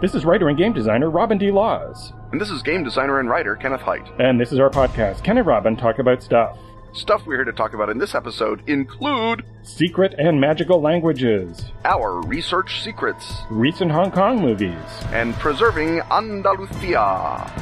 This is writer and game designer Robin D. Laws. And this is game designer and writer Kenneth Hite. And this is our podcast, Ken and Robin Talk About Stuff. Stuff we're here to talk about in this episode include Secret and magical languages, our research secrets, recent Hong Kong movies, and preserving Andalusia.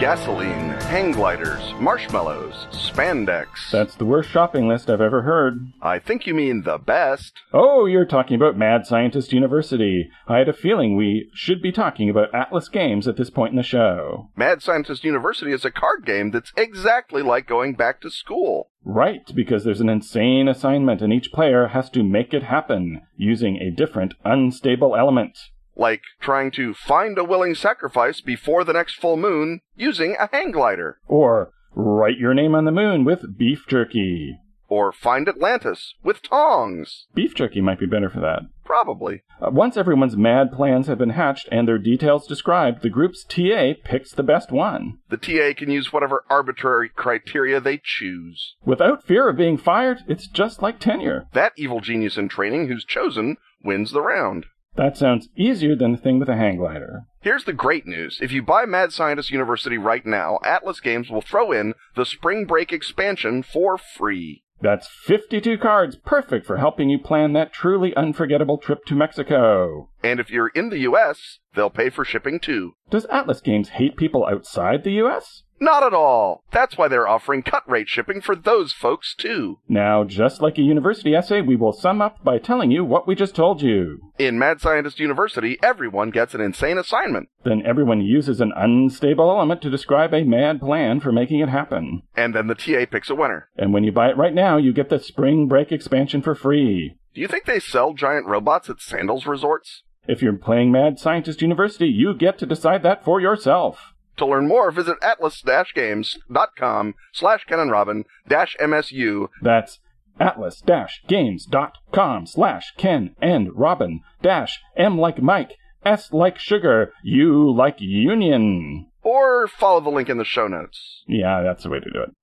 Gasoline, hang gliders, marshmallows, spandex. That's the worst shopping list I've ever heard. I think you mean the best. Oh, you're talking about Mad Scientist University. I had a feeling we should be talking about Atlas Games at this point in the show. Mad Scientist University is a card game that's exactly like going back to school. Right, because there's an insane assignment and each player has to make it happen using a different unstable element like trying to find a willing sacrifice before the next full moon using a hang glider. Or write your name on the moon with beef jerky. Or find Atlantis with tongs. Beef jerky might be better for that. Probably. Uh, once everyone's mad plans have been hatched and their details described, the group's TA picks the best one. The TA can use whatever arbitrary criteria they choose. Without fear of being fired, it's just like tenure. That evil genius in training who's chosen wins the round. That sounds easier than the thing with a hang glider. Here's the great news. If you buy Mad Scientist University right now, Atlas Games will throw in the Spring Break expansion for free. That's 52 cards, perfect for helping you plan that truly unforgettable trip to Mexico. And if you're in the US, they'll pay for shipping too. Does Atlas Games hate people outside the US? Not at all. That's why they're offering cut rate shipping for those folks too. Now, just like a university essay, we will sum up by telling you what we just told you. In Mad Scientist University, everyone gets an insane assignment. Then everyone uses an unstable element to describe a mad plan for making it happen. And then the TA picks a winner. And when you buy it right now, you get the Spring Break expansion for free. Do you think they sell giant robots at Sandals resorts? If you're playing Mad Scientist University, you get to decide that for yourself. To learn more, visit atlas-games.com slash Ken and Robin dash MSU. That's atlas-games.com slash Ken and Robin dash M like Mike, S like sugar, U like union. Or follow the link in the show notes. Yeah, that's the way to do it.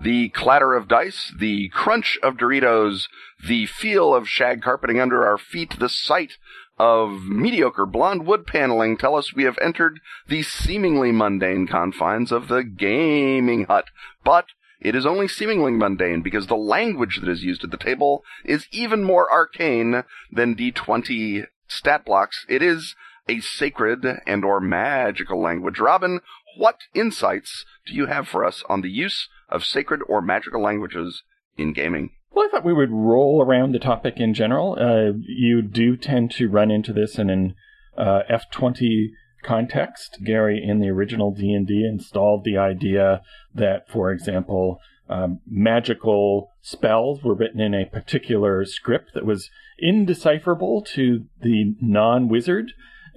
The clatter of dice, the crunch of Doritos, the feel of shag carpeting under our feet, the sight of mediocre blonde wood paneling tell us we have entered the seemingly mundane confines of the gaming hut. But it is only seemingly mundane because the language that is used at the table is even more arcane than D20 stat blocks. It is a sacred and or magical language. Robin, what insights do you have for us on the use of sacred or magical languages in gaming? Well, I thought we would roll around the topic in general. Uh, you do tend to run into this in an uh, D20 context. Gary, in the original D&D, installed the idea that, for example, um, magical spells were written in a particular script that was indecipherable to the non-wizard.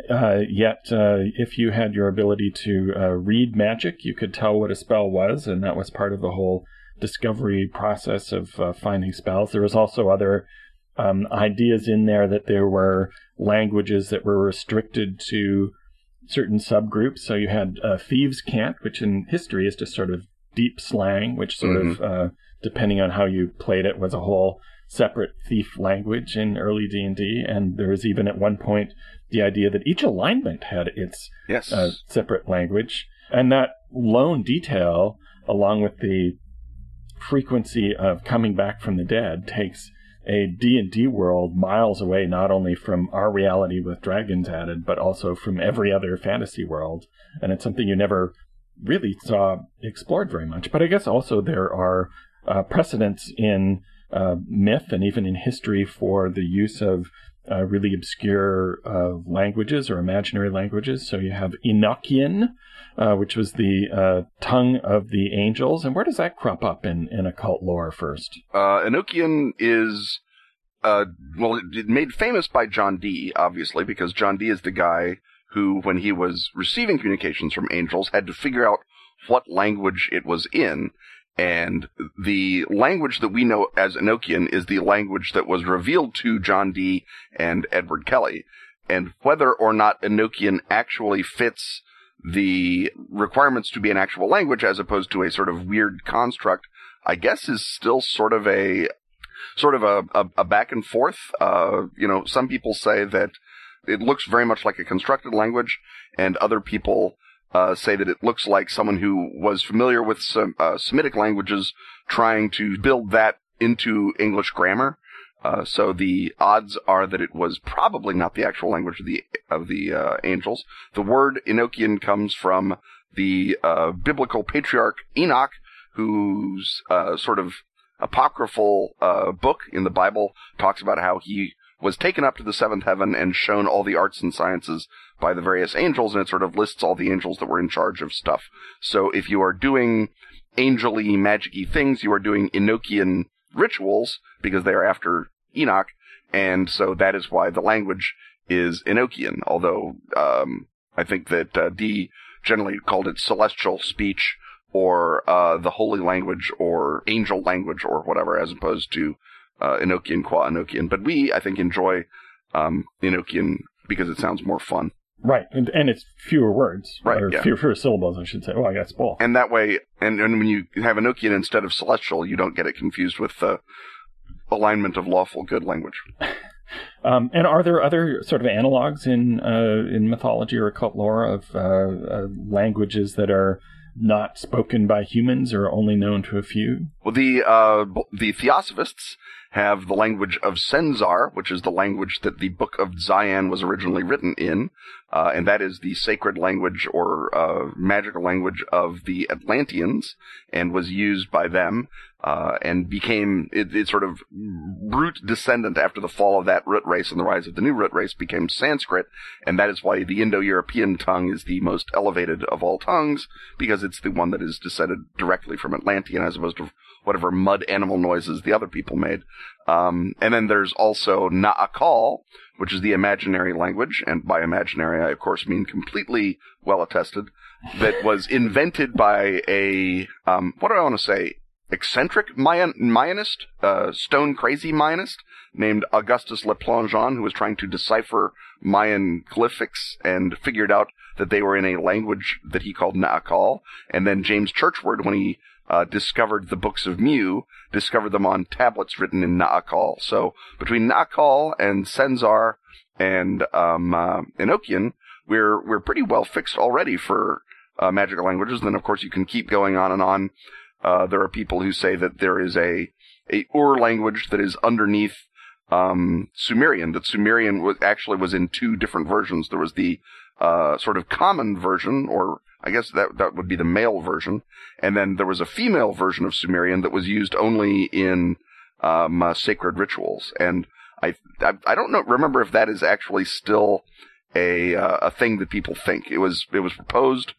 Uh, yet, uh, if you had your ability to uh, read magic, you could tell what a spell was, and that was part of the whole discovery process of uh, finding spells. There was also other um, ideas in there that there were languages that were restricted to certain subgroups. So you had uh, thieves' cant, which in history is just sort of deep slang, which sort mm-hmm. of, uh, depending on how you played it, was a whole separate thief language in early D and D. And there was even at one point the idea that each alignment had its yes. uh, separate language, and that lone detail, along with the frequency of coming back from the dead, takes a D&D world miles away not only from our reality with dragons added but also from every other fantasy world and it's something you never really saw explored very much but i guess also there are uh, precedents in uh, myth and even in history for the use of uh, really obscure uh, languages or imaginary languages. So you have Enochian, uh, which was the uh, tongue of the angels. And where does that crop up in, in occult lore first? Uh, Enochian is, well, it, made famous by John Dee, obviously, because John Dee is the guy who, when he was receiving communications from angels, had to figure out what language it was in. And the language that we know as Enochian is the language that was revealed to John Dee and Edward Kelly. And whether or not Enochian actually fits the requirements to be an actual language as opposed to a sort of weird construct, I guess is still sort of a sort of a, a, a back and forth. Uh, you know, some people say that it looks very much like a constructed language, and other people uh, say that it looks like someone who was familiar with some uh, Semitic languages trying to build that into English grammar. Uh, so the odds are that it was probably not the actual language of the of the uh, angels. The word Enochian comes from the uh, biblical patriarch Enoch, whose uh, sort of apocryphal book in the Bible talks about how he was taken up to the seventh heaven and shown all the arts and sciences by the various angels, and it sort of lists all the angels that were in charge of stuff. So if you are doing angely, magicy things, you are doing Enochian rituals because they are after Enoch, and so that is why the language is Enochian. Although um, I think that uh, Dee generally called it celestial speech or uh, the holy language or angel language or whatever, as opposed to uh, Enochian qua Enochian. But we, I think, enjoy um, Enochian because it sounds more fun. Right, and, and it's fewer words, Right, Or yeah. fewer, fewer syllables, I should say. Well, I guess both. And that way, and, and when you have Enochian instead of celestial, you don't get it confused with the alignment of lawful good language. Um, and are there other sort of analogs in uh, in mythology or occult lore of uh, uh, languages that are not spoken by humans or only known to a few? Well, the uh, the Theosophists have the language of Senzar, which is the language that the Book of Dzyan was originally written in, uh, and that is the sacred language or uh, magical language of the Atlanteans, and was used by them, uh, and became it, it sort of root descendant after the fall of that root race and the rise of the new root race became Sanskrit, and that is why the Indo-European tongue is the most elevated of all tongues because it's the one that is descended directly from Atlantean as opposed to whatever mud animal noises the other people made. Um, and then there's also Naakal, which is the imaginary language, and by imaginary I of course mean completely well attested, that was invented by a um, what do I want to say? Eccentric Mayan, Mayanist, uh, stone crazy Mayanist named Augustus Le Plongeon, who was trying to decipher Mayan glyphics and figured out that they were in a language that he called Naakal. And then James Churchward, when he uh, discovered the books of Mu, discovered them on tablets written in Naakal. So between Naakal and Senzar and um, uh, Enochian, we're we're pretty well fixed already for uh, magical languages. Then of course you can keep going on and on. Uh, there are people who say that there is a a Ur language that is underneath um, Sumerian. That Sumerian was actually was in two different versions. There was the uh, sort of common version, or I guess that that would be the male version, and then there was a female version of Sumerian that was used only in um, uh, sacred rituals. And I, I I don't know remember if that is actually still a uh, a thing that people think. It was it was proposed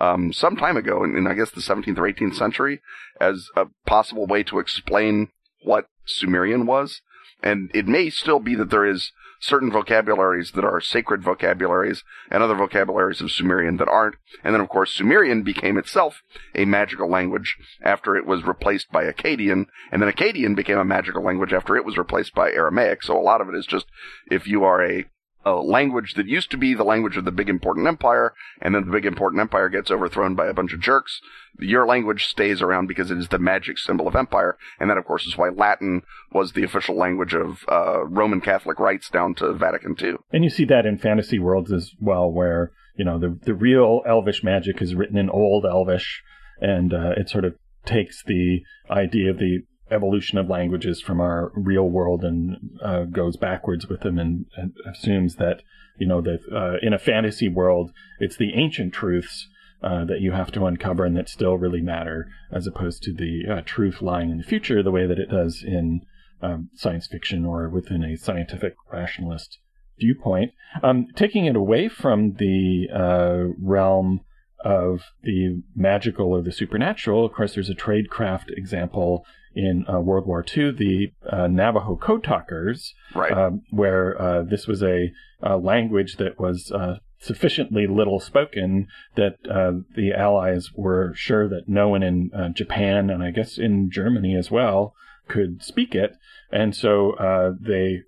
um, some time ago, in, in I guess the 17th or 18th century, as a possible way to explain what Sumerian was. And it may still be that there is certain vocabularies that are sacred vocabularies and other vocabularies of Sumerian that aren't. And then, of course, Sumerian became itself a magical language after it was replaced by Akkadian. And then Akkadian became a magical language after it was replaced by Aramaic. So a lot of it is just if you are a a language that used to be the language of the big important empire, and then the big important empire gets overthrown by a bunch of jerks. Your language stays around because it is the magic symbol of empire, and that, of course, is why Latin was the official language of uh, Roman Catholic rites down to Vatican II. And you see that in fantasy worlds as well, where you know the the real Elvish magic is written in Old Elvish, and uh, it sort of takes the idea of the evolution of languages from our real world and uh, goes backwards with them, and, and assumes that you know that uh, in a fantasy world, it's the ancient truths. Uh, that you have to uncover and that still really matter, as opposed to the uh, truth lying in the future, the way that it does in um, science fiction or within a scientific rationalist viewpoint. Um, taking it away from the uh, realm of the magical or the supernatural, of course, there's a tradecraft example in uh, World War II, the uh, Navajo code talkers, Right. um, where uh, this was a, a language that was uh, sufficiently little spoken that uh, the Allies were sure that no one in uh, Japan and I guess in Germany as well could speak it, and so uh, they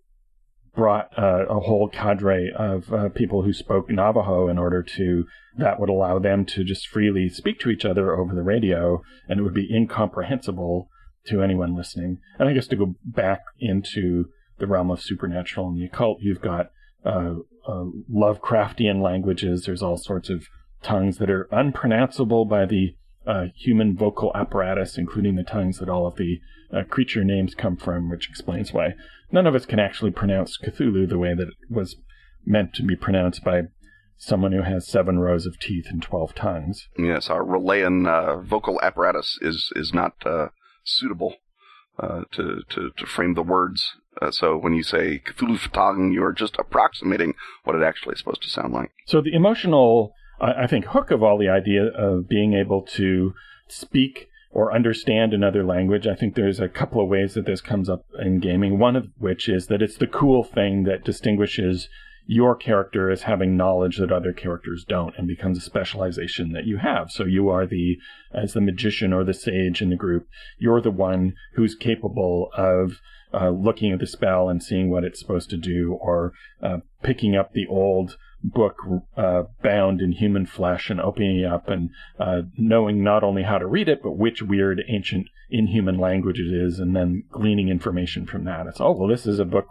brought uh, a whole cadre of uh, people who spoke Navajo in order to that would allow them to just freely speak to each other over the radio, and it would be incomprehensible to anyone listening. And I guess to go back into the realm of supernatural and the occult, you've got uh, uh, Lovecraftian languages. There's all sorts of tongues that are unpronounceable by the uh, human vocal apparatus, including the tongues that all of the uh, creature names come from, which explains why none of us can actually pronounce Cthulhu the way that it was meant to be pronounced by someone who has seven rows of teeth and twelve tongues. Yes, our Relayan uh, vocal apparatus is is not uh, suitable uh, to, to to frame the words. Uh, so when you say Cthulhu Fhtagn, you're just approximating what it actually is supposed to sound like. So the emotional, I think, hook of all the idea of being able to speak or understand another language. I think there's a couple of ways that this comes up in gaming. One of which is that it's the cool thing that distinguishes your character as having knowledge that other characters don't and becomes a specialization that you have. So you are the, as the magician or the sage in the group, you're the one who's capable of uh, looking at the spell and seeing what it's supposed to do or uh, picking up the old book uh, bound in human flesh and opening it up and uh, knowing not only how to read it, but which weird ancient inhuman language it is, and then gleaning information from that. It's, oh, well, this is a book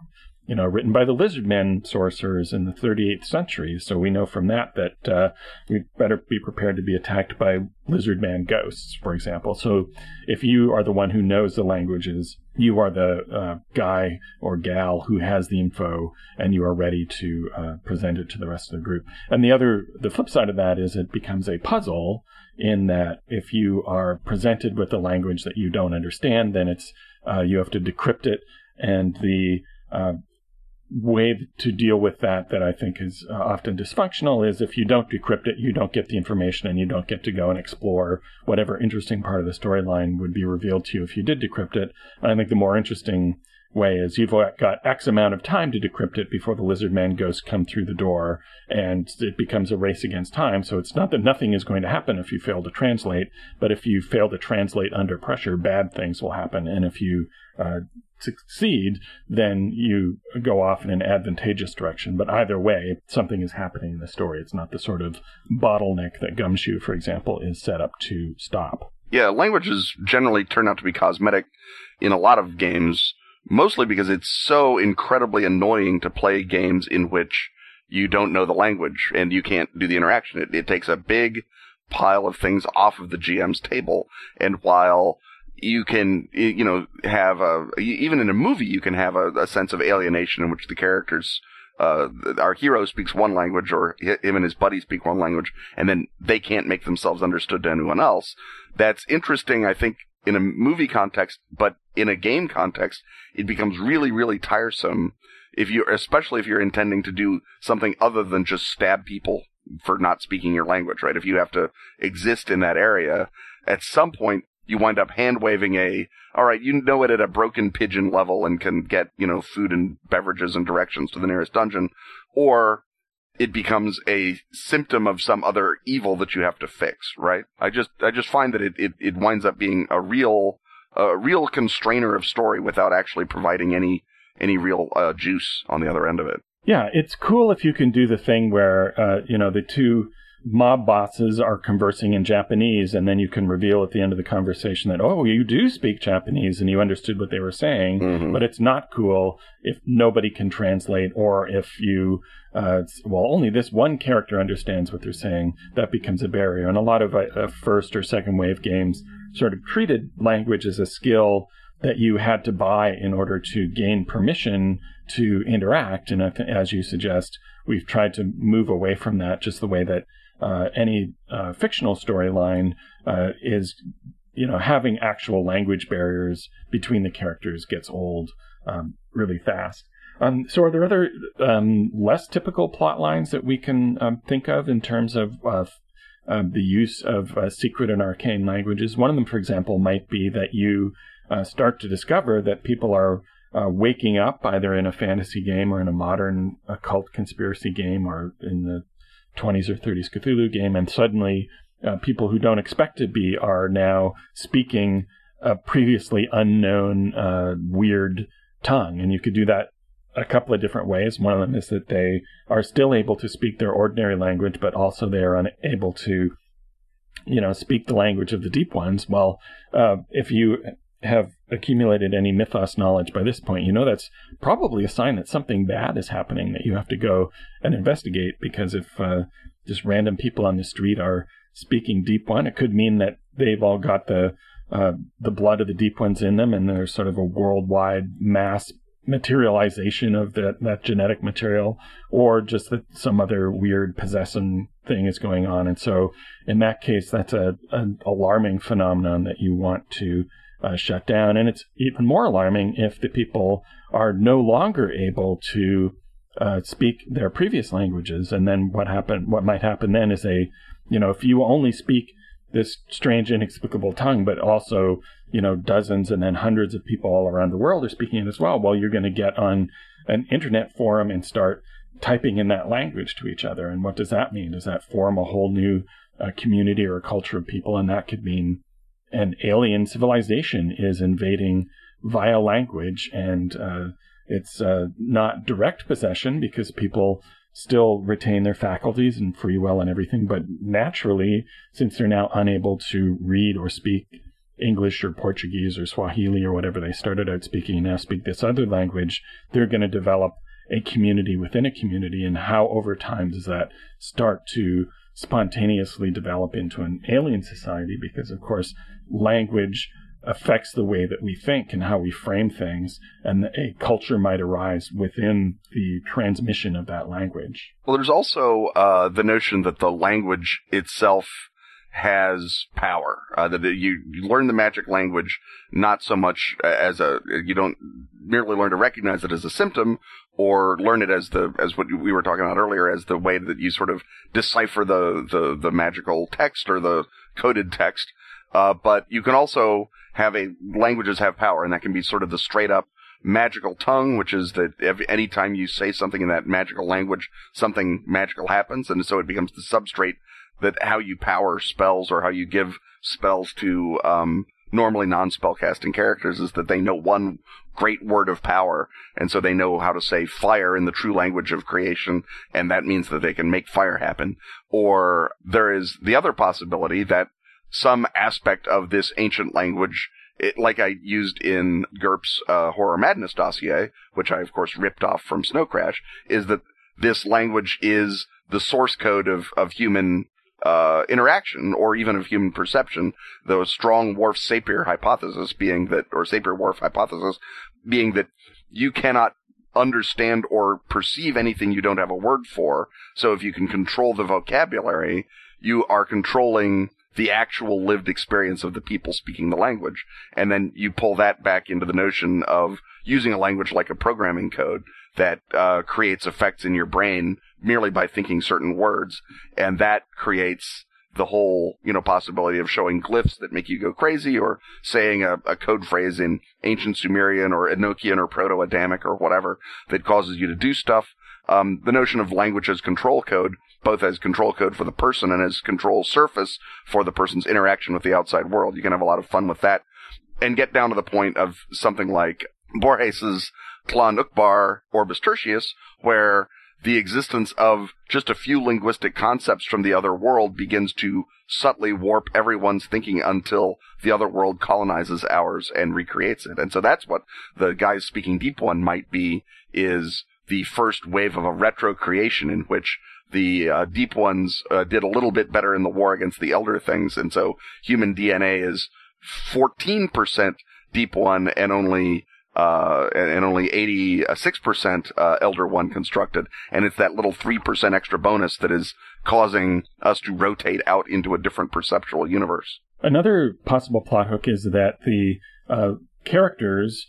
you know, written by the lizard men sorcerers in the 38th century. So we know from that that uh, we better be prepared to be attacked by lizard man ghosts, for example. So if you are the one who knows the languages, you are the uh, guy or gal who has the info, and you are ready to uh, present it to the rest of the group. And the other, the flip side of that is it becomes a puzzle in that if you are presented with a language that you don't understand, then it's uh, you have to decrypt it, and the uh, way to deal with that that I think is uh, often dysfunctional is if you don't decrypt it, you don't get the information and you don't get to go and explore whatever interesting part of the storyline would be revealed to you if you did decrypt it. I think the more interesting way is you've got X amount of time to decrypt it before the lizard man ghosts come through the door and it becomes a race against time. So it's not that nothing is going to happen if you fail to translate, but if you fail to translate under pressure, bad things will happen. And if you uh, succeed, then you go off in an advantageous direction. But either way, something is happening in the story. It's not the sort of bottleneck that Gumshoe, for example, is set up to stop. Yeah, languages generally turn out to be cosmetic in a lot of games, mostly because it's so incredibly annoying to play games in which you don't know the language and you can't do the interaction. It, it takes a big pile of things off of the GM's table. And while you can, you know, have a, even in a movie, you can have a, a sense of alienation in which the characters, uh, our hero speaks one language or him and his buddy speak one language and then they can't make themselves understood to anyone else. That's interesting, I think, in a movie context, but in a game context, it becomes really, really tiresome if you, especially if you're intending to do something other than just stab people for not speaking your language, right? If you have to exist in that area, at some point you wind up hand waving a, all right, you know it at a broken pigeon level and can get, you know, food and beverages and directions to the nearest dungeon, or it becomes a symptom of some other evil that you have to fix, right? I just, I just find that it, it, it winds up being a real, a real constrainer of story without actually providing any, any real uh, juice on the other end of it. Yeah, it's cool if you can do the thing where, uh, you know, the two mob bosses are conversing in Japanese, and then you can reveal at the end of the conversation that, oh, you do speak Japanese and you understood what they were saying, mm-hmm. but it's not cool if nobody can translate or if you, uh, well, only this one character understands what they're saying. That becomes a barrier. And a lot of uh, first or second wave games sort of treated language as a skill that you had to buy in order to gain permission to interact. And as you suggest, we've tried to move away from that just the way that uh, any uh, fictional storyline uh, is, you know, having actual language barriers between the characters gets old um, really fast. Um, so, are there other um, less typical plot lines that we can um, think of in terms of uh, um, the use of uh, secret and arcane languages? One of them, for example, might be that you uh, start to discover that people are uh, waking up either in a fantasy game or in a modern occult conspiracy game or in the 20s or 30s Cthulhu game, and suddenly uh, people who don't expect to be are now speaking a previously unknown uh, weird tongue. And you could do that a couple of different ways. One of them is that they are still able to speak their ordinary language, but also they are unable to, you know, speak the language of the deep ones. Well, uh, if you have accumulated any mythos knowledge by this point, you know that's probably a sign that something bad is happening that you have to go and investigate. Because if uh, just random people on the street are speaking deep one, it could mean that they've all got the uh, the blood of the deep ones in them, and there's sort of a worldwide mass materialization of that, that genetic material, or just that some other weird possession thing is going on. And so, in that case, that's a an alarming phenomenon that you want to uh, shut down. And it's even more alarming if the people are no longer able to uh, speak their previous languages. And then what happen? What might happen then is a, you know, if you only speak this strange, inexplicable tongue, but also, you know, dozens and then hundreds of people all around the world are speaking it as well. Well, you're going to get on an internet forum and start typing in that language to each other. And what does that mean? Does that form a whole new uh, community or a culture of people? And that could mean an alien civilization is invading via language and uh, it's uh, not direct possession because people still retain their faculties and free will and everything, but naturally, since they're now unable to read or speak English or Portuguese or Swahili or whatever they started out speaking and now speak this other language, they're going to develop a community within a community. And how over time does that start to spontaneously develop into an alien society? Because, of course, language affects the way that we think and how we frame things, and a culture might arise within the transmission of that language. Well, there's also uh, the notion that the language itself has power. Uh, that you, learn the magic language not so much as a you don't merely learn to recognize it as a symptom or learn it as the as what we were talking about earlier as the way that you sort of decipher the the, the magical text or the coded text. Uh, but you can also have a languages have power, and that can be sort of the straight up magical tongue, which is that every, anytime you say something in that magical language, something magical happens, and so it becomes the substrate that how you power spells or how you give spells to um, normally non-spellcasting characters is that they know one great word of power, and so they know how to say fire in the true language of creation, and that means that they can make fire happen. Or there is the other possibility that some aspect of this ancient language, it, like I used in GURPS uh, Horror Madness dossier, which I of course ripped off from Snow Crash, is that this language is the source code of, of human uh, interaction or even of human perception. The strong Whorf Sapir hypothesis being that, or Sapir Whorf hypothesis being that you cannot understand or perceive anything you don't have a word for. So if you can control the vocabulary, you are controlling the actual lived experience of the people speaking the language. And then you pull that back into the notion of using a language like a programming code that uh, creates effects in your brain merely by thinking certain words. And that creates the whole, you know, possibility of showing glyphs that make you go crazy or saying a, a code phrase in ancient Sumerian or Enochian or Proto-Adamic or whatever that causes you to do stuff. Um, the notion of language as control code both as control code for the person and as control surface for the person's interaction with the outside world. You can have a lot of fun with that and get down to the point of something like Borges's Tlön Uqbar Orbis Tertius, where the existence of just a few linguistic concepts from the other world begins to subtly warp everyone's thinking until the other world colonizes ours and recreates it. And so that's what the guys speaking deep one might be is the first wave of a retro creation in which the uh, deep ones uh, did a little bit better in the war against the elder things, and so human DNA is 14% deep one and only uh, and only 86% uh, Elder One constructed. And it's that little 3% extra bonus that is causing us to rotate out into a different perceptual universe. Another possible plot hook is that the uh, characters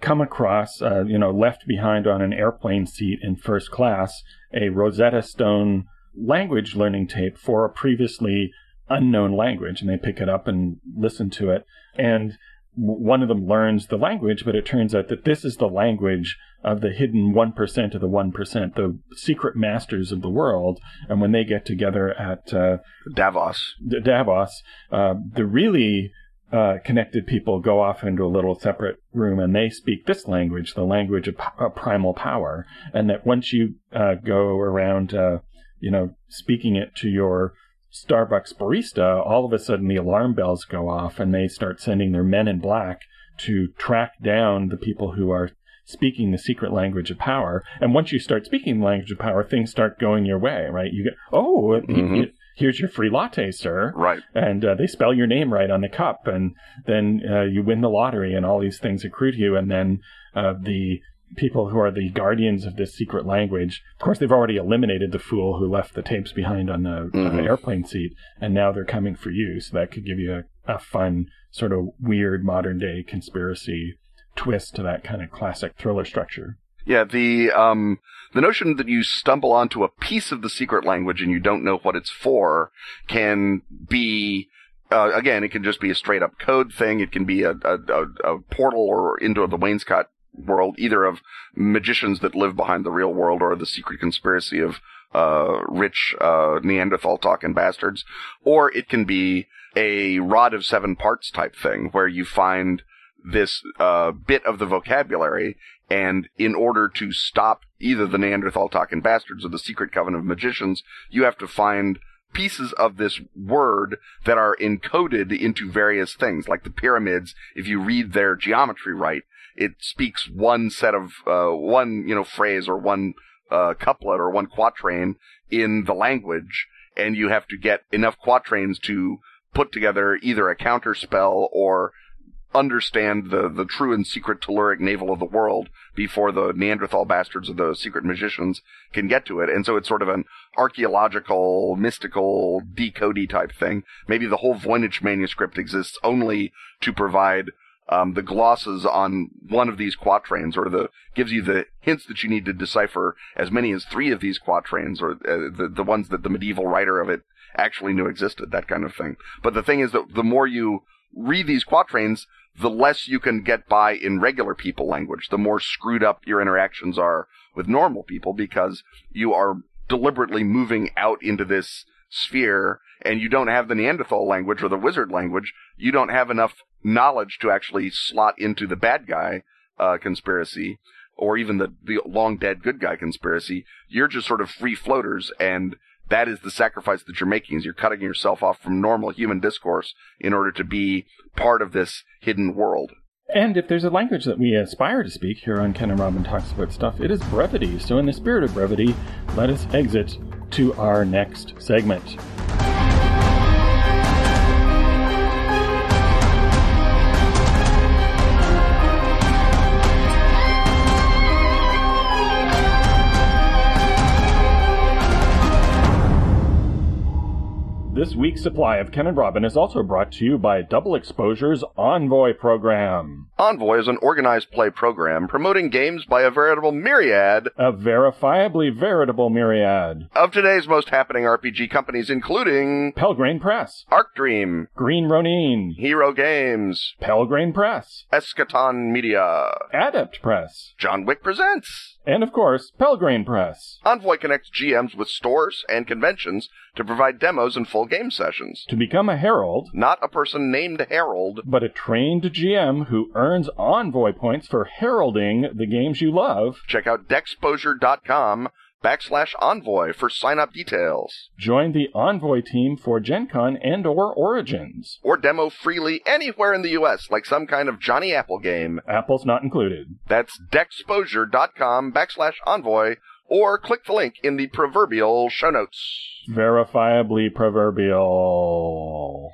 come across, uh, you know, left behind on an airplane seat in first class, a Rosetta Stone language learning tape for a previously unknown language, and they pick it up and listen to it. And one of them learns the language, but it turns out that this is the language of the hidden 1% of the 1%, the secret masters of the world. And when they get together at uh, Davos, Davos, uh, the really uh, connected people go off into a little separate room and they speak this language, the language of, of primal power. And that once you uh, go around, uh, you know, speaking it to your Starbucks barista, all of a sudden the alarm bells go off and they start sending their men in black to track down the people who are speaking the secret language of power. And once you start speaking the language of power, things start going your way, right? You get, oh, mm-hmm. Here's your free latte, sir. Right. And uh, they spell your name right on the cup, and then uh, you win the lottery, and all these things accrue to you. And then uh, the people who are the guardians of this secret language. Of course, they've already eliminated the fool who left the tapes behind on the mm-hmm. airplane seat, and now they're coming for you. So that could give you a, a fun, sort of weird modern day conspiracy twist to that kind of classic thriller structure. Yeah, the um the notion that you stumble onto a piece of the secret language and you don't know what it's for can be uh, again, it can just be a straight up code thing. It can be a, a, a, portal or into the wainscot world, either of magicians that live behind the real world or the secret conspiracy of uh, rich uh, Neanderthal talking bastards, or it can be a rod of seven parts type thing where you find this uh, bit of the vocabulary, and in order to stop either the Neanderthal talking bastards or the secret coven of magicians, you have to find pieces of this word that are encoded into various things, like the pyramids. If you read their geometry right, it speaks one set of uh, one you know phrase or one uh, couplet or one quatrain in the language, and you have to get enough quatrains to put together either a counter spell or understand the, the true and secret telluric navel of the world before the Neanderthal bastards of the secret magicians can get to it. And so it's sort of an archaeological, mystical, decodey type thing. Maybe the whole Voynich manuscript exists only to provide um, the glosses on one of these quatrains, or the gives you the hints that you need to decipher as many as three of these quatrains, or uh, the the ones that the medieval writer of it actually knew existed, that kind of thing. But the thing is that the more you read these quatrains, the less you can get by in regular people language, the more screwed up your interactions are with normal people because you are deliberately moving out into this sphere and you don't have the Neanderthal language or the wizard language. You don't have enough knowledge to actually slot into the bad guy uh, conspiracy or even the, the long dead good guy conspiracy. You're just sort of free floaters and that is the sacrifice that you're making is you're cutting yourself off from normal human discourse in order to be part of this hidden world. And if there's a language that we aspire to speak here on Ken and Robin Talks About Stuff, it is brevity. So, in the spirit of brevity, let us exit to our next segment. This week's supply of Ken and Robin is also brought to you by Double Exposure's Envoy program. Envoy is an organized play program promoting games by a veritable myriad, a verifiably veritable myriad, of today's most happening RPG companies, including Pelgrane Press, Arc Dream, Green Ronin, Hero Games, Pelgrane Press, Eschaton Media, Adept Press, John Wick Presents, and of course, Pelgrane Press. Envoy connects GMs with stores and conventions to provide demos and full game sessions. To become a herald, not a person named Harold, but a trained GM who earns Envoy points for heralding the games you love, check out dexposure.com backslash envoy for sign up details. Join the Envoy team for Gen Con and or Origins. Or demo freely anywhere in the US like some kind of Johnny Apple game. Apple's not included. That's dexposure.com backslash envoy or click the link in the proverbial show notes. Verifiably proverbial.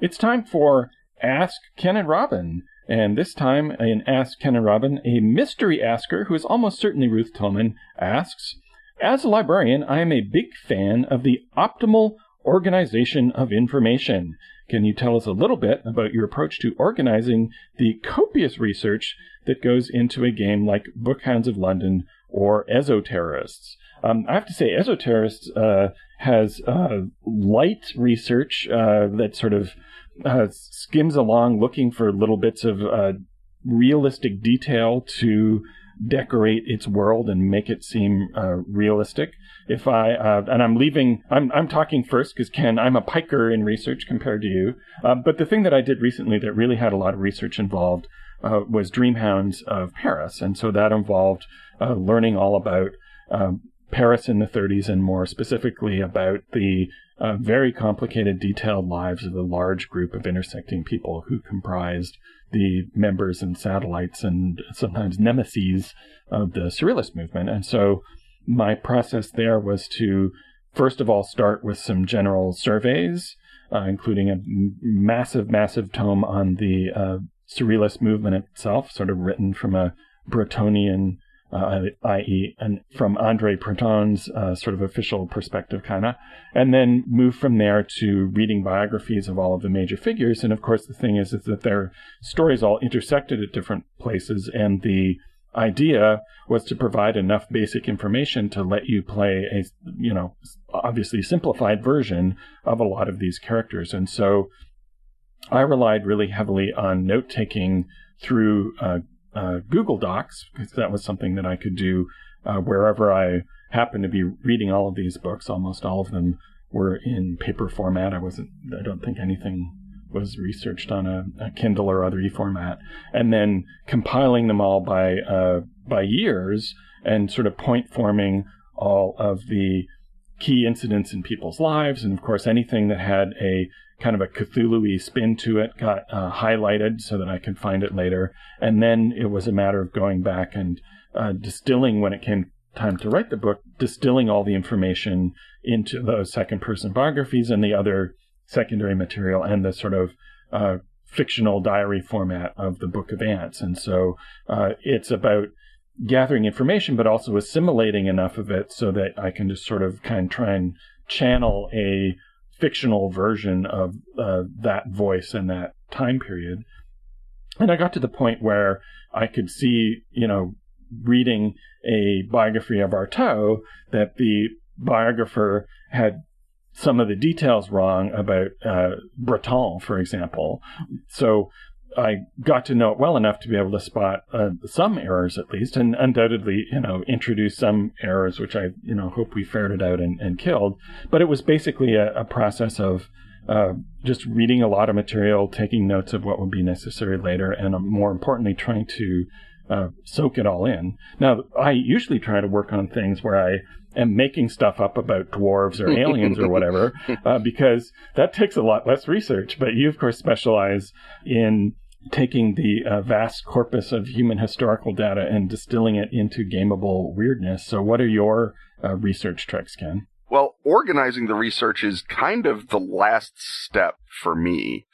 It's time for Ask Ken and Robin. And this time, in Ask Ken and Robin, a mystery asker, who is almost certainly Ruth Tillman, asks As a librarian, I am a big fan of the optimal organization of information. Can you tell us a little bit about your approach to organizing the copious research that goes into a game like Bookhounds of London or Esoterrorists? Um, I have to say, Esoterrorists uh, has uh, light research uh, that sort of uh, skims along looking for little bits of uh, realistic detail to decorate its world and make it seem uh, realistic. If I uh, and I'm leaving, I'm I'm talking first because Ken, I'm a piker in research compared to you. Uh, but the thing that I did recently that really had a lot of research involved uh, was Dreamhounds of Paris, and so that involved uh, learning all about um, Paris in the 30s and more specifically about the uh, very complicated, detailed lives of the large group of intersecting people who comprised the members and satellites and sometimes nemesis of the surrealist movement. And so my process there was to, first of all, start with some general surveys, uh, including a massive, massive tome on the uh, surrealist movement itself, sort of written from a Bretonnian uh, i.e., from Andre Breton's uh, sort of official perspective, kind of, and then move from there to reading biographies of all of the major figures. And of course, the thing is, is that their stories all intersected at different places, and the idea was to provide enough basic information to let you play a, you know, obviously simplified version of a lot of these characters. And so I relied really heavily on note taking through uh, uh, Google Docs because that was something that I could do uh, wherever I happened to be reading all of these books. Almost all of them were in paper format. I wasn't. I don't think anything was researched on a, a Kindle or other e-format, and then compiling them all by uh, by years and sort of point forming all of the key incidents in people's lives, and of course anything that had a kind of a Cthulhu spin to it got uh, highlighted so that I could find it later. And then it was a matter of going back and uh, distilling when it came time to write the book, distilling all the information into those second person biographies and the other secondary material and the sort of uh, fictional diary format of the Book of Ants. And so uh, it's about gathering information, but also assimilating enough of it so that I can just sort of kind of try and channel a fictional version of uh, that voice and that time period. And I got to the point where I could see, you know, reading a biography of Artaud that the biographer had some of the details wrong about uh, Breton, for example. So I got to know it well enough to be able to spot uh, some errors at least, and undoubtedly, you know, introduce some errors, which I, you know, hope we ferreted out and, and killed. But it was basically a, a process of uh, just reading a lot of material, taking notes of what would be necessary later, and uh, more importantly, trying to uh, soak it all in. Now, I usually try to work on things where I am making stuff up about dwarves or aliens or whatever, uh, because that takes a lot less research. But you, of course, specialize in taking the uh, vast corpus of human historical data and distilling it into gameable weirdness. So, what are your uh, research tricks, Ken? Well, organizing the research is kind of the last step for me.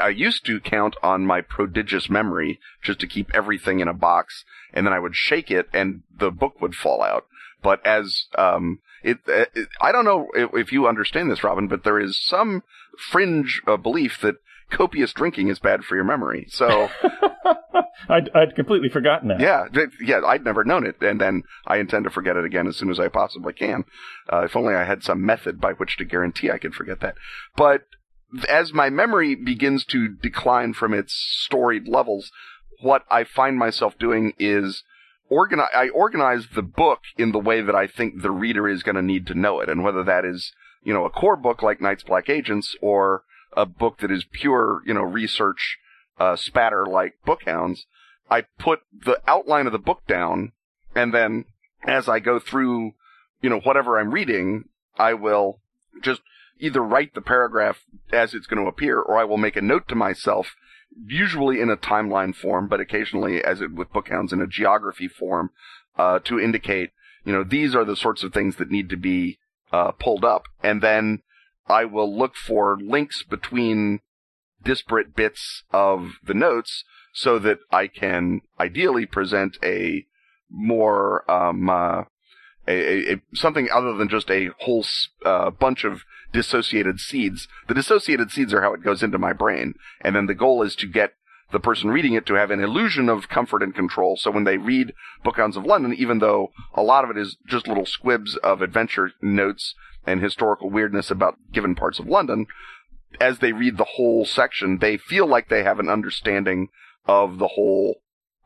I used to count on my prodigious memory just to keep everything in a box, and then I would shake it and the book would fall out. But as um, it, it, I don't know if, if, you understand this, Robin, but there is some fringe uh, belief that copious drinking is bad for your memory. So I'd, I'd completely forgotten that. Yeah, yeah, I'd never known it, and then I intend to forget it again as soon as I possibly can. Uh, if only I had some method by which to guarantee I could forget that. But as my memory begins to decline from its storied levels, what I find myself doing is organize. I organize the book in the way that I think the reader is going to need to know it, and whether that is you know a core book like Night's Black Agents or a book that is pure, you know, research uh, spatter like Bookhounds, I put the outline of the book down, and then as I go through, you know, whatever I'm reading, I will just either write the paragraph as it's going to appear, or I will make a note to myself, usually in a timeline form, but occasionally, as it with Bookhounds, in a geography form, uh, to indicate, you know, these are the sorts of things that need to be uh, pulled up, and then I will look for links between disparate bits of the notes so that I can ideally present a more um, uh, a, a, something other than just a whole uh, bunch of dissociated seeds. The dissociated seeds are how it goes into my brain, and then the goal is to get the person reading it to have an illusion of comfort and control. So when they read Bookhounds of London, even though a lot of it is just little squibs of adventure notes and historical weirdness about given parts of London, as they read the whole section, they feel like they have an understanding of the whole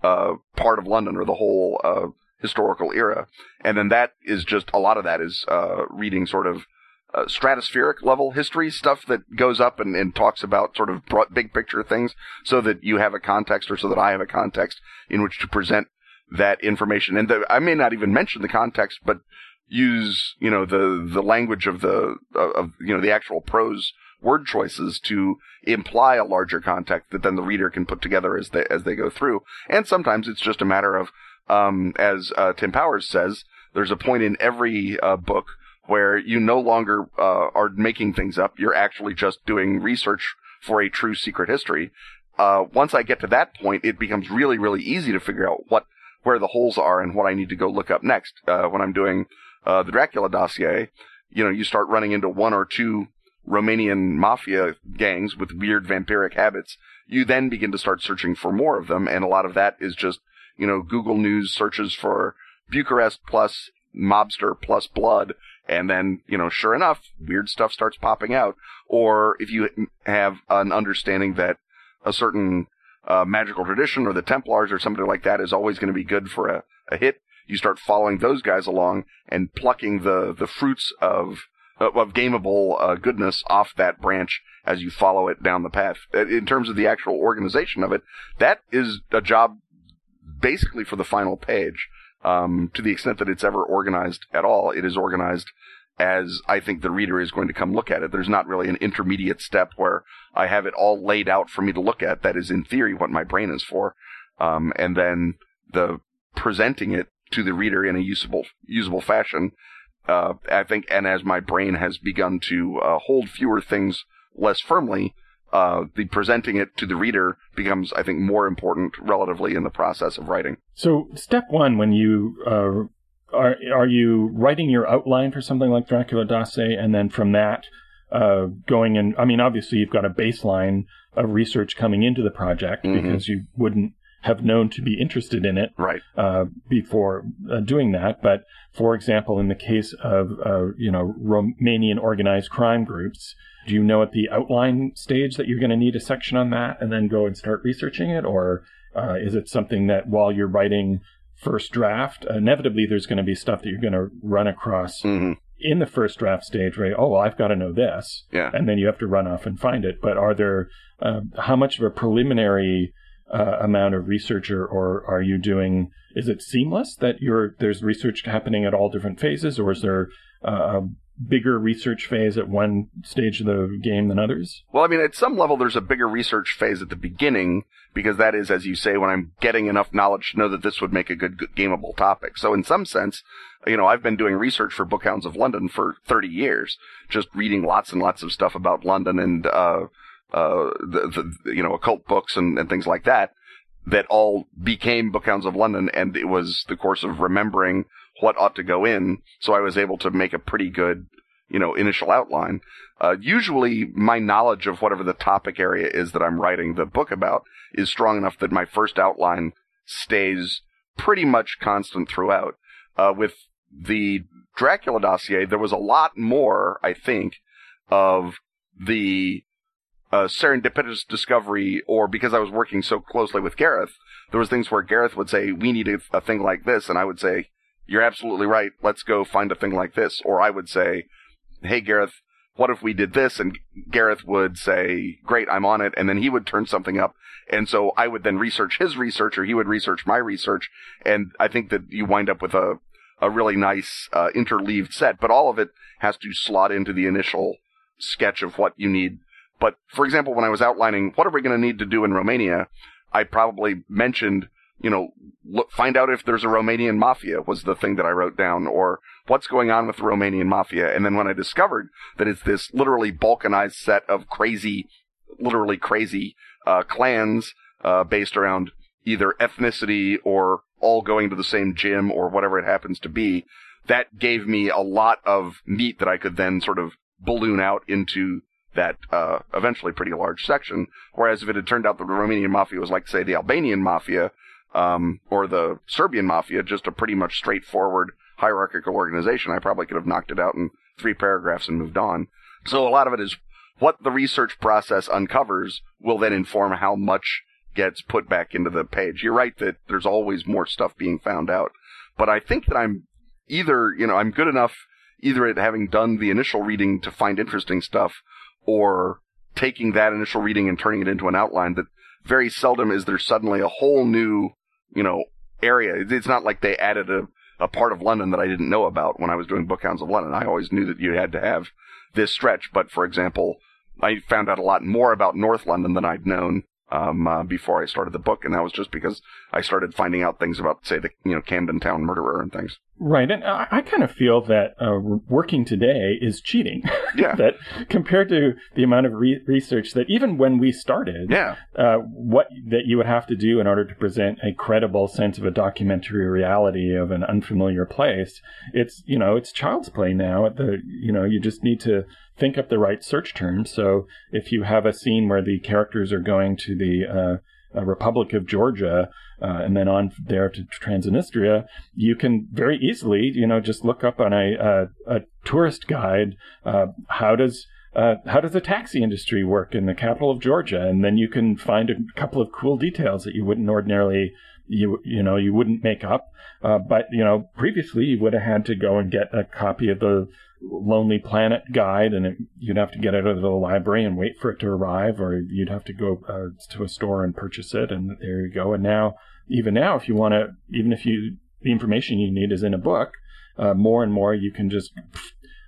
uh, part of London or the whole uh, historical era. And then that is just a lot of that is uh, reading sort of uh, stratospheric level history stuff that goes up and, and talks about sort of big picture things so that you have a context or so that I have a context in which to present that information. And the, I may not even mention the context, but use, you know, the, the language of the, of, you know, the actual prose word choices to imply a larger context that then the reader can put together as they, as they go through. And sometimes it's just a matter of, um, as, uh, Tim Powers says, there's a point in every, uh, book where you no longer uh, are making things up. You're actually just doing research for a true secret history. Uh, once I get to that point, it becomes really, really easy to figure out what where the holes are and what I need to go look up next. Uh, when I'm doing uh, the Dracula dossier, you know, you start running into one or two Romanian mafia gangs with weird vampiric habits. You then begin to start searching for more of them, and a lot of that is just you know Google News searches for Bucharest plus mobster plus blood and then, you know, sure enough, weird stuff starts popping out. Or if you have an understanding that a certain uh, magical tradition or the Templars or somebody like that is always going to be good for a, a hit, you start following those guys along and plucking the, the fruits of of gameable uh, goodness off that branch as you follow it down the path. In terms of the actual organization of it, that is a job basically for the final page. Um, to the extent that it's ever organized at all, it is organized as I think the reader is going to come look at it. There's not really an intermediate step where I have it all laid out for me to look at. That is in theory what my brain is for. Um, and then the presenting it to the reader in a usable, usable fashion. Uh, I think, and as my brain has begun to uh, hold fewer things less firmly, uh, the presenting it to the reader becomes, I think, more important relatively in the process of writing. So, step one, when you uh, are are you writing your outline for something like Dracula Dossier, and then from that uh, going in? I mean, obviously, you've got a baseline of research coming into the project mm-hmm. because you wouldn't have known to be interested in it right uh, before uh, doing that. But for example, in the case of uh, you know Romanian organized crime groups, do you know at the outline stage that you're going to need a section on that and then go and start researching it? Or uh, is it something that while you're writing first draft, inevitably there's going to be stuff that you're going to run across mm-hmm. in the first draft stage, right? Oh, well, I've got to know this. Yeah. And then you have to run off and find it. But are there, uh, how much of a preliminary uh, amount of research or, or are you doing, is it seamless that you're, there's research happening at all different phases or is there uh, bigger research phase at one stage of the game than others? Well, I mean, at some level, there's a bigger research phase at the beginning because that is, as you say, when I'm getting enough knowledge to know that this would make a good, good gameable topic. So in some sense, you know, I've been doing research for Bookhounds of London for 30 years, just reading lots and lots of stuff about London and, uh, uh, the, the, you know, occult books and, and things like that that all became Bookhounds of London. And it was the course of remembering what ought to go in. So I was able to make a pretty good, you know, initial outline. Uh, usually my knowledge of whatever the topic area is that I'm writing the book about is strong enough that my first outline stays pretty much constant throughout. Uh, with the Dracula dossier, there was a lot more, I think, of the uh, serendipitous discovery, or because I was working so closely with Gareth, there was things where Gareth would say, "We need a, a thing like this," and I would say, you're absolutely right. Let's go find a thing like this. Or I would say, hey, Gareth, what if we did this? And Gareth would say, great, I'm on it. And then he would turn something up. And so I would then research his research or he would research my research. And I think that you wind up with a, a really nice, uh, interleaved set, but all of it has to slot into the initial sketch of what you need. But for example, when I was outlining what are we going to need to do in Romania, I probably mentioned you know, look, find out if there's a Romanian mafia was the thing that I wrote down, or what's going on with the Romanian mafia. And then when I discovered that it's this literally balkanized set of crazy, literally crazy uh, clans uh, based around either ethnicity or all going to the same gym or whatever it happens to be, that gave me a lot of meat that I could then sort of balloon out into that uh, eventually pretty large section. Whereas if it had turned out the Romanian mafia was like, say, the Albanian mafia um, or the Serbian mafia, just a pretty much straightforward hierarchical organization, I probably could have knocked it out in three paragraphs and moved on. So a lot of it is what the research process uncovers will then inform how much gets put back into the page. You're right that there's always more stuff being found out, but I think that I'm either, you know, I'm good enough either at having done the initial reading to find interesting stuff or taking that initial reading and turning it into an outline that very seldom is there suddenly a whole new, you know, area. It's not like they added a, a part of London that I didn't know about when I was doing Bookhounds of London. I always knew that you had to have this stretch, but for example, I found out a lot more about North London than I'd known um, uh, before I started the book, and that was just because I started finding out things about, say, the you know Camden Town murderer and things. Right, and I, I kind of feel that uh, working today is cheating. Yeah. that compared to the amount of re- research that even when we started, Yeah, uh, what that you would have to do in order to present a credible sense of a documentary reality of an unfamiliar place, it's you know it's child's play now. At the you know you just need to think up the right search terms. So if you have a scene where the characters are going to the uh, uh, Republic of Georgia uh, and then on there to Transnistria, you can very easily, you know, just look up on a a, a tourist guide uh, how does uh, how does the taxi industry work in the capital of Georgia, and then you can find a couple of cool details that you wouldn't ordinarily you you know you wouldn't make up. Uh, but you know previously you would have had to go and get a copy of the Lonely Planet guide, and it, you'd have to get it out of the library and wait for it to arrive, or you'd have to go uh, to a store and purchase it, and there you go. And now, even now, if you want to, even if you the information you need is in a book, uh, more and more you can just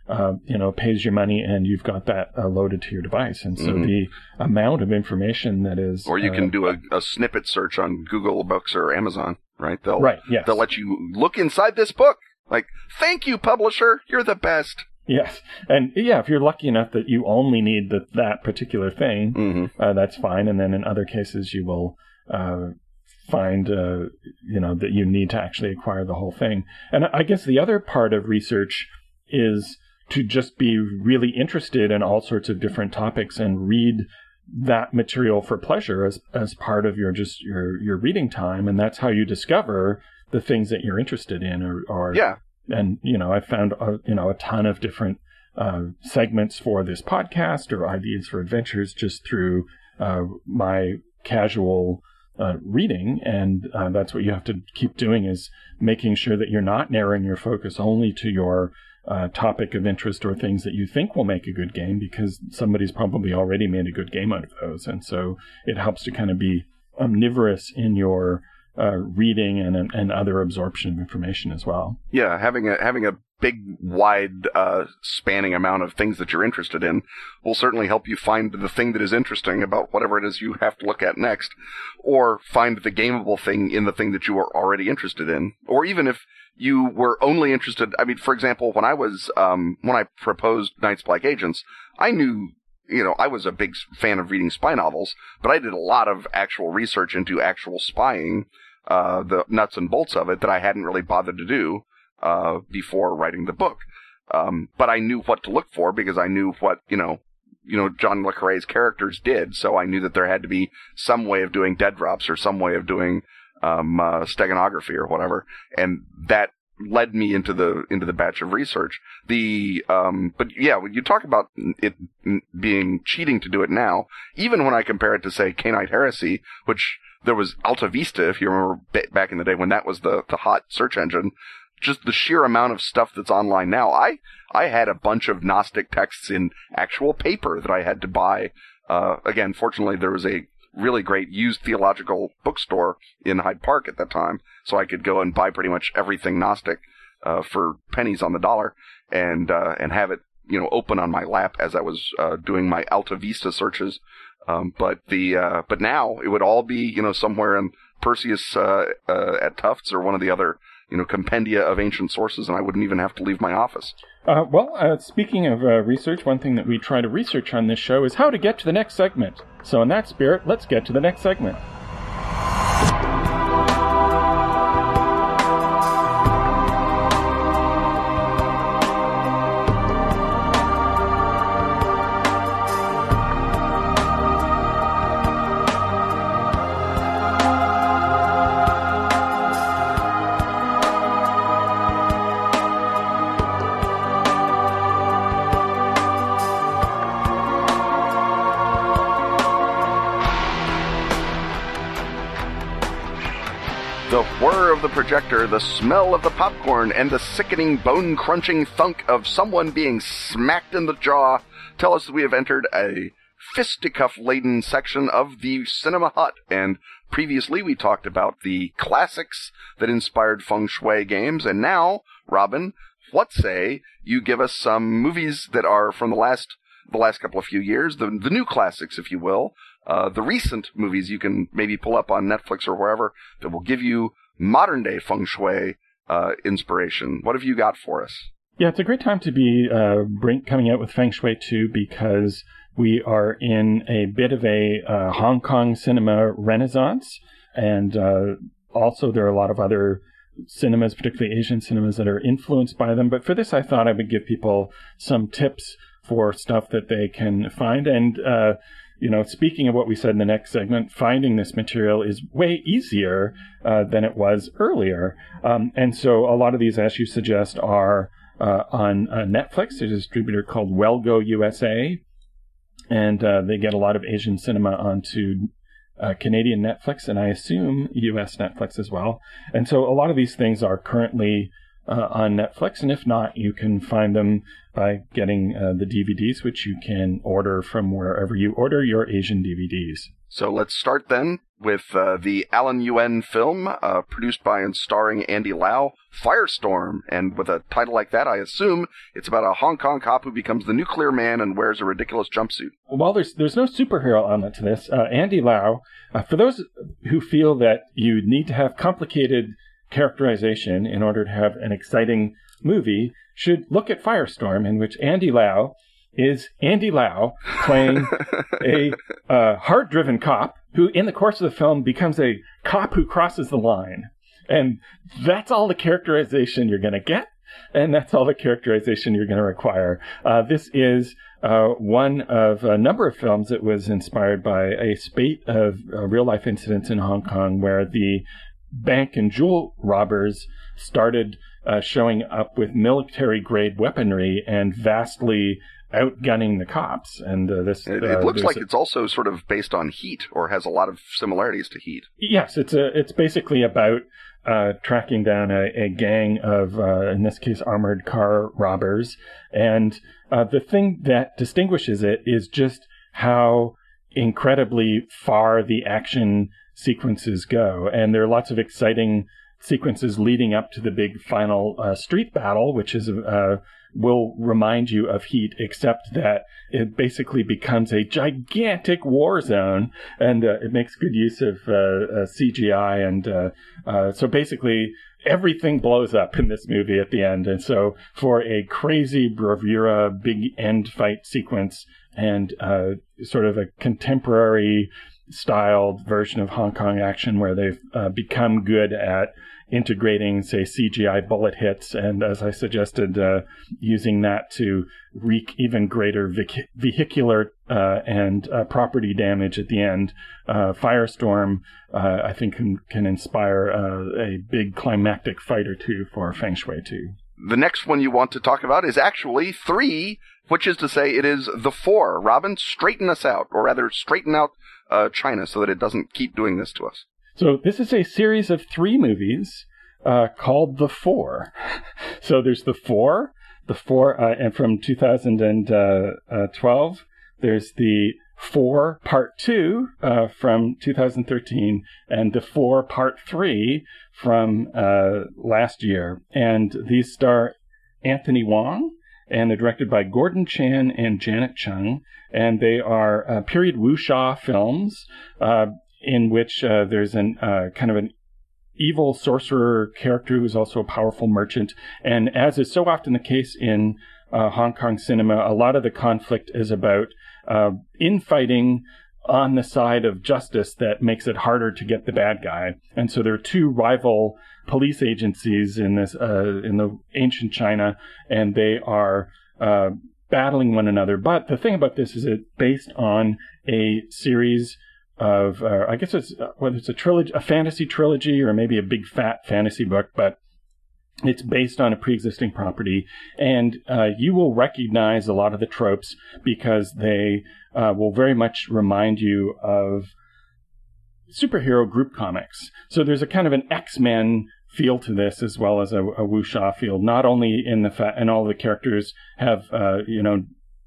uh, you know pays your money and you've got that uh, loaded to your device, and so Mhm. the amount of information that is or you uh, can do a, a snippet search on Google Books or Amazon, right? They'll right yes they'll let you look inside this book. Like, thank you, publisher, you're the best. yes and yeah if you're lucky enough that you only need the, that particular thing hmm uh, that's fine. And then in other cases, you will uh, find, uh, you know, that you need to actually acquire the whole thing. And I guess the other part of research is to just be really interested in all sorts of different topics and read that material for pleasure as as part of your just your your reading time and that's how you discover the things that you're interested in or, or Yeah, and you know i found a, you know a ton of different uh, segments for this podcast or ideas for adventures just through uh, my casual uh, reading and uh, that's what you have to keep doing is making sure that you're not narrowing your focus only to your uh, topic of interest or things that you think will make a good game because somebody's probably already made a good game out of those. And so it helps to kind of be omnivorous in your uh, reading and and other absorption of information as well. yeah. Having a having a big, wide, uh, spanning amount of things that you're interested in will certainly help you find the thing that is interesting about whatever it is you have to look at next, or find the gameable thing in the thing that you are already interested in, or even if you were only interested. I mean, for example, when I was um, when I proposed Night's Black Agents, I knew. You know, I was a big fan of reading spy novels, but I did a lot of actual research into actual spying, uh, the nuts and bolts of it that I hadn't really bothered to do uh, before writing the book. Um, but I knew what to look for because I knew what you know, you know, John le Carre's characters did. So I knew that there had to be some way of doing dead drops or some way of doing um, uh, steganography or whatever, and that led me into the into the batch of research. The um, but yeah, when you talk about it being cheating to do it now, even when I compare it to say Cainite Heresy, which there was Alta Vista, if you remember back in the day when that was the the hot search engine, just the sheer amount of stuff that's online now. I I had a bunch of Gnostic texts in actual paper that I had to buy. Uh, again, fortunately, there was a really great used theological bookstore in Hyde Park at that time, so I could go and buy pretty much everything Gnostic uh, for pennies on the dollar, and uh, and have it you know open on my lap as I was uh, doing my Alta Vista searches. Um, but the uh, but now it would all be you know somewhere in Perseus uh, uh, at Tufts or one of the other you know compendia of ancient sources, and I wouldn't even have to leave my office. Uh, well, uh, speaking of research, one thing that we try to research on this show is how to get to the next segment. So, in that spirit, let's get to the next segment. The smell of the popcorn, and the sickening bone crunching thunk of someone being smacked in the jaw tell us that we have entered a fisticuff laden section of the Cinema Hut. And previously we talked about the classics that inspired feng shui games. And now, Robin, what say you give us some movies that are from the last the last couple of few years, the the new classics, if you will, uh, the recent movies you can maybe pull up on Netflix or wherever that will give you modern day feng shui uh, inspiration. What have you got for us? Yeah, it's a great time to be uh, bring, coming out with Feng Shui 2 because we are in a bit of a uh, Hong Kong cinema renaissance, and uh, also there are a lot of other cinemas, particularly Asian cinemas, that are influenced by them. But for this, I thought I would give people some tips for stuff that they can find. And, uh, you know, speaking of what we said in the next segment, finding this material is way easier uh, than it was earlier. Um, and so a lot of these, as you suggest, are uh, on uh, Netflix. There's a distributor called Wellgo USA. And uh, they get a lot of Asian cinema onto uh, Canadian Netflix and I assume US Netflix as well. And so a lot of these things are currently uh, on Netflix, and if not, you can find them by getting uh, the DVDs, which you can order from wherever you order your Asian DVDs. So let's start then with uh, the Alan Yuen film, uh, produced by and starring Andy Lau, Firestorm. And with a title like that, I assume it's about a Hong Kong cop who becomes the nuclear man and wears a ridiculous jumpsuit. Well while there's there's no superhero element to this, uh, Andy Lau, uh, for those who feel that you need to have complicated characterization in order to have an exciting movie, should look at Firestorm, in which Andy Lau is Andy Lau playing a uh, hard driven cop who, in the course of the film, becomes a cop who crosses the line. And that's all the characterization you're going to get. And that's all the characterization you're going to require. Uh, this is uh, one of a number of films that was inspired by a spate of uh, real life incidents in Hong Kong where the bank and jewel robbers started uh, showing up with military grade weaponry and vastly outgunning the cops. And uh, this it, it uh, looks like a, it's also sort of based on Heat, or has a lot of similarities to Heat. Yes, it's a it's basically about uh, tracking down a, a gang of, uh, in this case, armored car robbers. And uh, the thing that distinguishes it is just how incredibly far the action sequences go. And there are lots of exciting sequences leading up to the big final uh, street battle, which is uh, will remind you of Heat, except that it basically becomes a gigantic war zone, and uh, it makes good use of uh, uh, CGI, and uh, so basically everything blows up in this movie at the end. And so for a crazy bravura big end fight sequence and sort of a contemporary styled version of Hong Kong action where they've become good at integrating, say, CGI bullet hits, and as I suggested, uh, using that to wreak even greater vehicular uh, and uh, property damage at the end. Uh, Firestorm, uh, I think, can, can inspire uh, a big climactic fight or two for Feng Shui 2. The next one you want to talk about is actually three, which is to say it is the four. Robin, straighten us out, or rather, straighten out China so that it doesn't keep doing this to us. So this is a series of three movies uh, called The Four. so there's The Four, The Four, uh, and from 2012, there's the Four Part 2 uh, from 2013, and The Four Part 3 from uh, last year. And these star Anthony Wong, and they're directed by Gordon Chan and Janet Chung, and they are uh, period wuxia films uh, in which uh, there's an uh, kind of an evil sorcerer character who's also a powerful merchant. And as is so often the case in uh, Hong Kong cinema, a lot of the conflict is about uh, infighting on the side of justice that makes it harder to get the bad guy. And so there are two rival police agencies in this uh, in the ancient China, and they are uh, battling one another. But the thing about this is it's based on a series of uh, I guess it's whether it's a trilogy, a fantasy trilogy, or maybe a big fat fantasy book, but it's based on a pre-existing property, and uh, you will recognize a lot of the tropes because they uh, will very much remind you of superhero group comics. So there's a kind of an X Men feel to this as well as a, a wuxia feel. Not only in the fact, and all the characters have uh, you know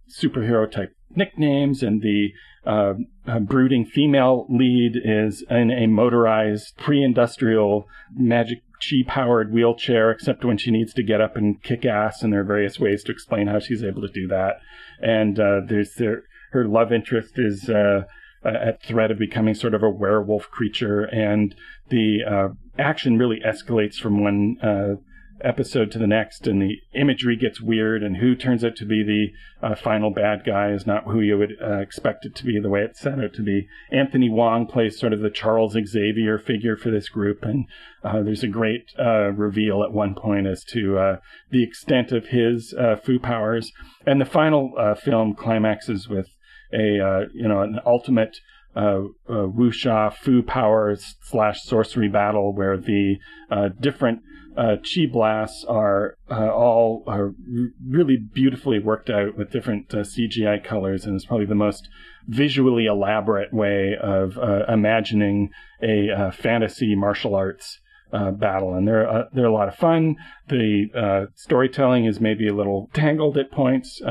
superhero type nicknames, and the uh, brooding female lead is in a motorized pre-industrial magic chi powered wheelchair, except when she needs to get up and kick ass, and there are various ways to explain how she's able to do that. And uh, there's there, her love interest is uh, at threat of becoming sort of a werewolf creature, and the uh, action really escalates from one uh, episode to the next, and the imagery gets weird, and who turns out to be the uh, final bad guy is not who you would uh, expect it to be, the way it's set out to be. Anthony Wong plays sort of the Charles Xavier figure for this group, and uh, there's a great uh, reveal at one point as to the extent of his Fu powers. And the final film climaxes with a you know an ultimate uh, uh, wuxia fu powers slash sorcery battle where the uh, different uh, chi blasts are uh, all are really beautifully worked out with different uh, CGI colors, and it's probably the most visually elaborate way of imagining a fantasy martial arts battle. And they're they're a lot of fun. The storytelling is maybe a little tangled at points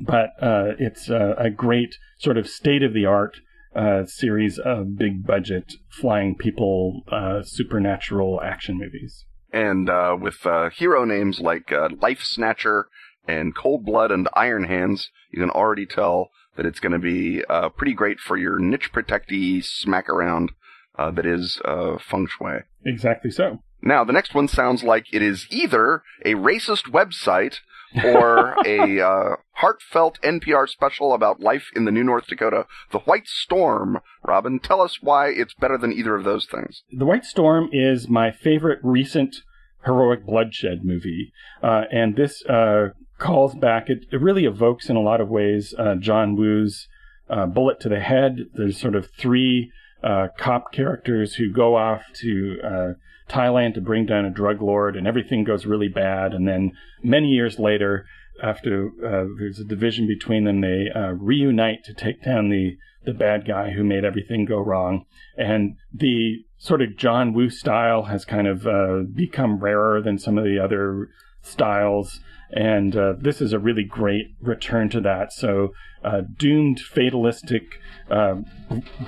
but uh, it's uh, a great sort of state of the art uh, series of big budget flying people uh, supernatural action movies. And uh, with uh, hero names like Life Snatcher and Cold Blood and Iron Hands, you can already tell that it's going to be pretty great for your niche protectee smack around that is feng shui. Exactly so. Now, the next one sounds like it is either a racist website or a uh, heartfelt NPR special about life in the New North Dakota, The White Storm. Robin, tell us why it's better than either of those things. The White Storm is my favorite recent heroic bloodshed movie, uh, and this uh, calls back. It, it, really evokes, in a lot of ways, uh, John Woo's uh, Bullet to the Head. There's sort of three uh, cop characters who go off to Thailand to bring down a drug lord, and everything goes really bad. And then many years later, after uh, there's a division between them, they uh, reunite to take down the the bad guy who made everything go wrong. And the sort of John Woo style has kind of uh, become rarer than some of the other styles. And uh, this is a really great return to that. So, uh, doomed, fatalistic, uh,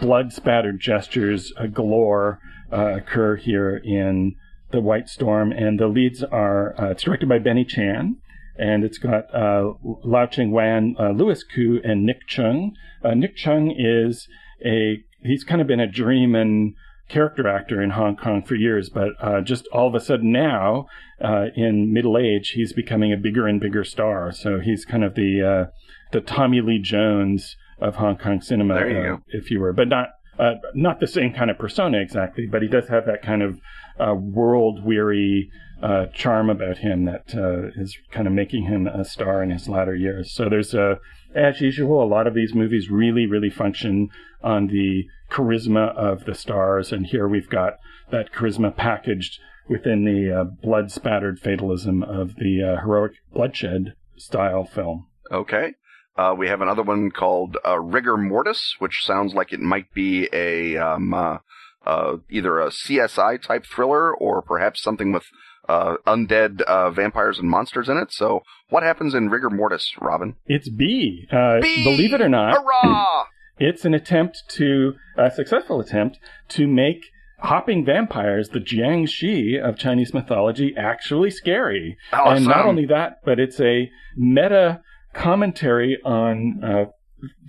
blood spattered gestures guelor uh, occur here in The White Storm, and the leads are uh, it's directed by Benny Chan, and it's got uh, Lau Ching Wan, uh, Louis Koo, and Nick Cheung. Uh, Nick Cheung is a he's kind of been a dream and character actor in Hong Kong for years, but uh, just all of a sudden now, uh, in middle age, he's becoming a bigger and bigger star. So he's kind of the uh, the Tommy Lee Jones of Hong Kong cinema, you if you were, but not uh, not the same kind of persona exactly, but he does have that kind of uh, world weary uh, charm about him that uh, is kind of making him a star in his latter years. So there's a, as usual, a lot of these movies really, really function on the charisma of the stars, and here we've got that charisma packaged within the uh, blood spattered fatalism of the uh, heroic bloodshed style film. Okay. Uh, we have another one called uh, Rigor Mortis, which sounds like it might be a um, uh, uh either a CSI type thriller or perhaps something with uh, undead uh, vampires and monsters in it. So, what happens in Rigor Mortis, Robin? It's B. B! Believe it or not, hurrah! it's an attempt to a successful attempt to make hopping vampires, the Jiangshi of Chinese mythology, actually scary. Awesome. And not only that, but it's a meta commentary on uh,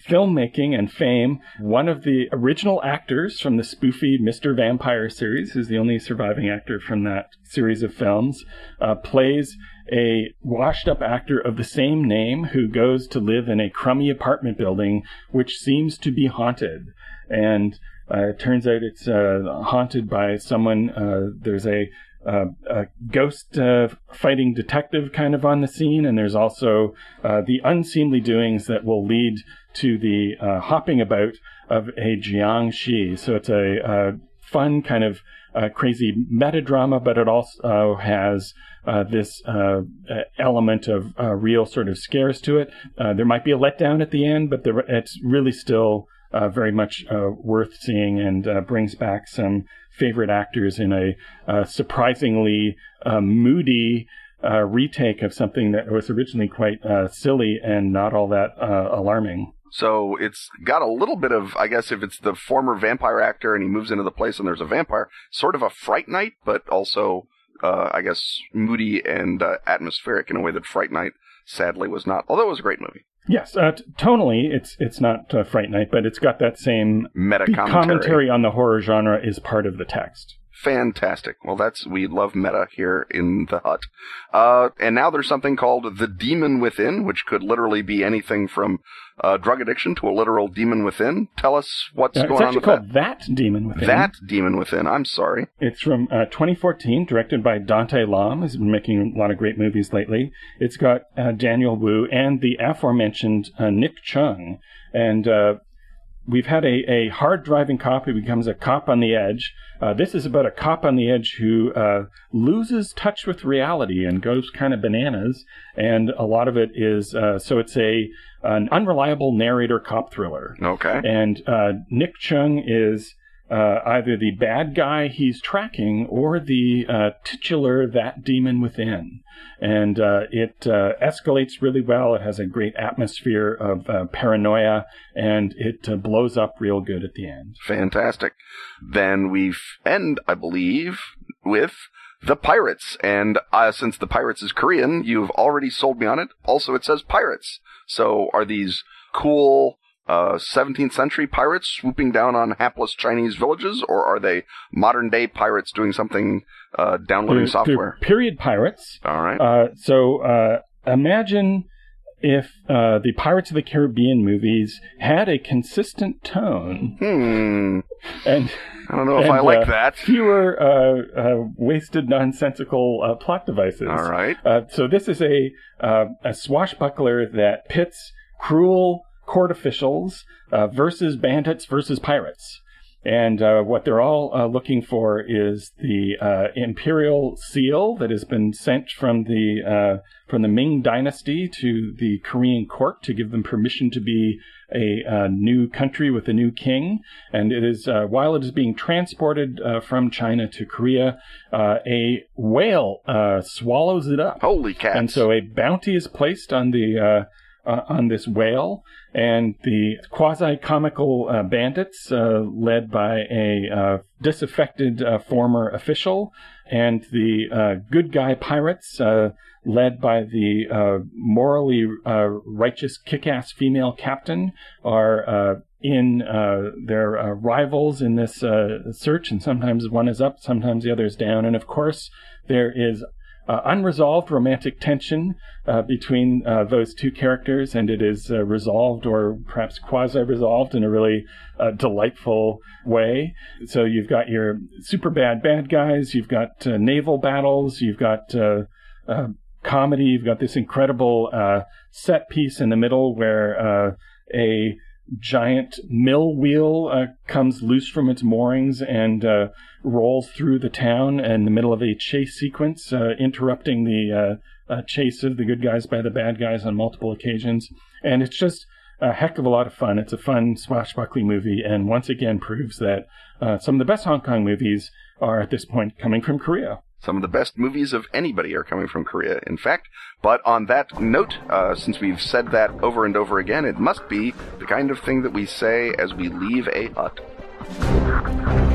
filmmaking and fame. One of the original actors from the spoofy Mr. Vampire series, who's the only surviving actor from that series of films, uh, plays a washed up actor of the same name who goes to live in a crummy apartment building which seems to be haunted. And uh, it turns out it's uh, haunted by someone. Uh, there's a uh, a ghost uh, fighting detective kind of on the scene, and there's also uh, the unseemly doings that will lead to the uh, hopping about of a Jiangshi. So it's a uh, fun kind of uh, crazy meta drama, but it also has this element of real sort of scares to it. there might be a letdown at the end, but it's really still uh, very much uh, worth seeing and uh, brings back some favorite actors in a uh, surprisingly uh, moody uh, retake of something that was originally quite silly and not all that alarming. So it's got a little bit of, I guess, if it's the former vampire actor and he moves into the place and there's a vampire, sort of a Fright Night, but also, I guess, moody and atmospheric in a way that Fright Night sadly was not. Although it was a great movie. Yes, uh, t- tonally, it's it's not uh, Fright Night, but it's got that same meta commentary. commentary on the horror genre is part of the text. Fantastic. Well, that's we love meta here in the hut. Uh, and now there's something called the demon within, which could literally be anything from uh, drug addiction to a literal demon within. Tell us what's uh, going on with called that. That Demon Within. That Demon Within. I'm sorry. It's from uh, 2014, directed by Dante Lam, who's been making a lot of great movies lately. It's got uh, Daniel Wu and the aforementioned uh, Nick Cheung, and we've had a, a hard driving cop who becomes a cop on the edge. Uh, this is about a cop on the edge who uh, loses touch with reality and goes kind of bananas. And a lot of it is uh, so it's a an unreliable narrator cop thriller. Okay. And uh, Nick Cheung is uh, either the bad guy he's tracking or the uh, titular that demon within. And uh, it uh, escalates really well. It has a great atmosphere of uh, paranoia, and it uh, blows up real good at the end. Fantastic. Then we end, I believe, with the Pirates. And since the Pirates is Korean, you've already sold me on it. Also, it says Pirates. So are these cool uh, 17th century pirates swooping down on hapless Chinese villages, or are they modern day pirates doing something, uh, downloading they're, software? They're period pirates. All right. Uh, so uh, imagine if uh, the Pirates of the Caribbean movies had a consistent tone. Hmm. And I don't know if and, I like uh, that. Fewer uh, uh, wasted, nonsensical uh, plot devices. All right. Uh, so this is a uh, a swashbuckler that pits cruel court officials uh, versus bandits versus pirates. And uh, what they're all uh, looking for is the uh, imperial seal that has been sent from the uh, from the Ming Dynasty to the Korean court to give them permission to be a, uh, new country with a new king. And it is while it is being transported from China to Korea, a whale swallows it up. Holy cats! And so a bounty is placed on the uh, on this whale, and the quasi comical uh, bandits, uh, led by a uh, disaffected uh, former official, and the good guy pirates, led by the morally righteous kick ass female captain, are in uh, their uh, rivals in this uh, search, and sometimes one is up, sometimes the other is down. And of course, there is uh, unresolved romantic tension uh, between uh, those two characters, and it is uh, resolved or perhaps quasi resolved in a really uh, delightful way. So you've got your super bad bad guys, you've got uh, naval battles, you've got comedy, you've got this incredible set piece in the middle where a giant mill wheel uh, comes loose from its moorings and uh, rolls through the town in the middle of a chase sequence, uh, interrupting the uh, uh, chase of the good guys by the bad guys on multiple occasions. And it's just a heck of a lot of fun. It's a fun swashbuckling movie, and once again proves that uh, some of the best Hong Kong movies are at this point coming from Korea. Some of the best movies of anybody are coming from Korea, in fact. But on that note, uh, since we've said that over and over again, it must be the kind of thing that we say as we leave a hut.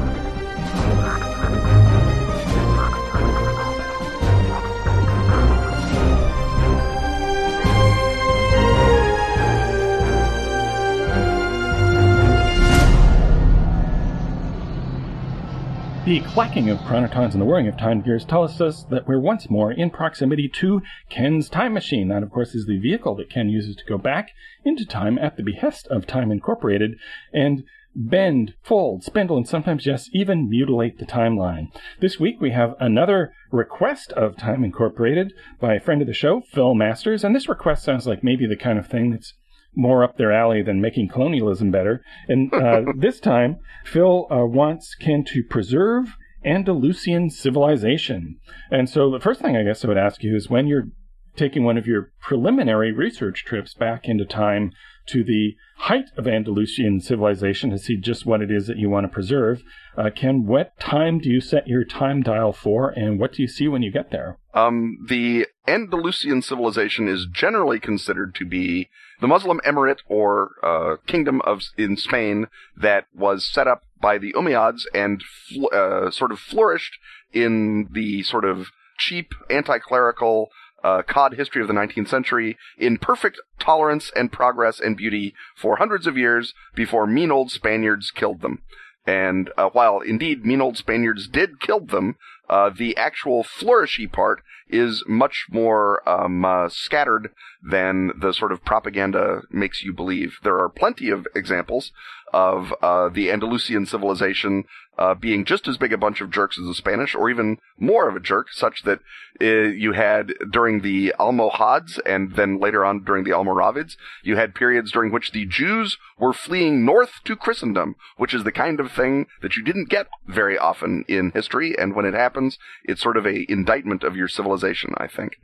The clacking of chronotons and the whirring of time gears tell us that we're once more in proximity to Ken's time machine. That, of course, is the vehicle that Ken uses to go back into time at the behest of Time Incorporated and bend, fold, spindle, and sometimes, yes, even mutilate the timeline. This week we have another request of Time Incorporated by a friend of the show, Phil Masters, and this request sounds like maybe the kind of thing that's more up their alley than making colonialism better. And uh, this time, Phil uh, wants Ken to preserve Andalusian civilization. And so the first thing I guess I would ask you is when you're taking one of your preliminary research trips back into time to the height of Andalusian civilization to see just what it is that you want to preserve. Uh, Ken, what time do you set your time dial for, and what do you see when you get there? Um, the Andalusian civilization is generally considered to be the Muslim emirate or uh, kingdom of in Spain that was set up by the Umayyads and fl- uh, sort of flourished in the sort of cheap anti-clerical uh, cod history of the 19th century in perfect tolerance and progress and beauty for hundreds of years before mean old Spaniards killed them. And uh, while indeed mean old Spaniards did kill them, uh, the actual flourishy part is much more um, uh, scattered than the sort of propaganda makes you believe. There are plenty of examples of uh, the Andalusian civilization uh, being just as big a bunch of jerks as the Spanish, or even more of a jerk, such that uh, you had during the Almohads and then later on during the Almoravids, you had periods during which the Jews were fleeing north to Christendom, which is the kind of thing that you didn't get very often in history, and when it happens, it's sort of a indictment of your civilization, I think.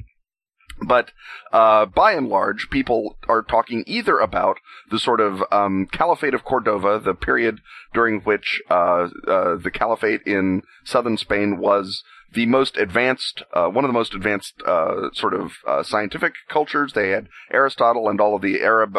But uh, by and large, people are talking either about the sort of um, Caliphate of Cordova, the period during which uh, uh, the Caliphate in southern Spain was the most advanced, uh, one of the most advanced uh, sort of uh, scientific cultures. They had Aristotle and all of the Arab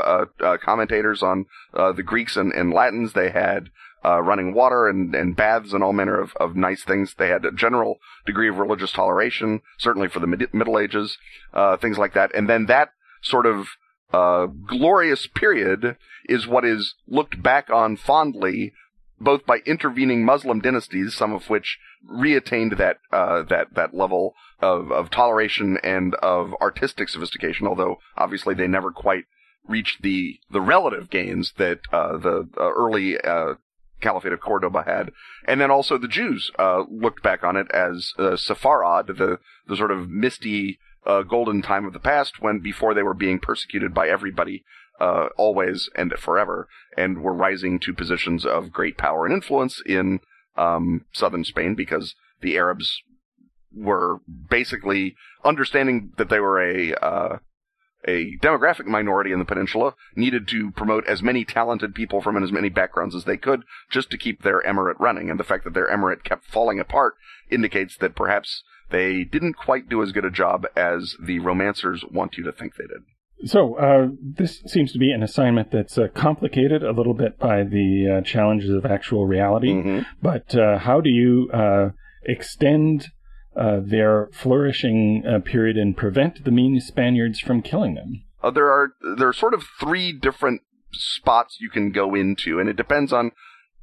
commentators on the Greeks and, and Latins. They had uh, running water and, and baths and all manner of, of nice things. They had a general degree of religious toleration, certainly for the mid- Middle Ages, uh, things like that. And then that sort of uh, glorious period is what is looked back on fondly, both by intervening Muslim dynasties, some of which reattained that uh, that that level of, of toleration and of artistic sophistication, although obviously they never quite reached the the relative gains that uh, the uh, early uh, Caliphate of Cordoba had, and then also the Jews uh, looked back on it as uh, the the sort of misty uh, golden time of the past, when before they were being persecuted by everybody, uh, always and forever, and were rising to positions of great power and influence in um, southern Spain because the Arabs were basically understanding that they were a uh, a demographic minority in the peninsula needed to promote as many talented people from as many backgrounds as they could just to keep their emirate running. And the fact that their emirate kept falling apart indicates that perhaps they didn't quite do as good a job as the romancers want you to think they did. So, uh, this seems to be an assignment that's uh, complicated a little bit by the uh, challenges of actual reality. Mm-hmm. But uh, how do you uh, extend their flourishing uh, period and prevent the mean Spaniards from killing them? Uh, there are there are sort of three different spots you can go into, and it depends on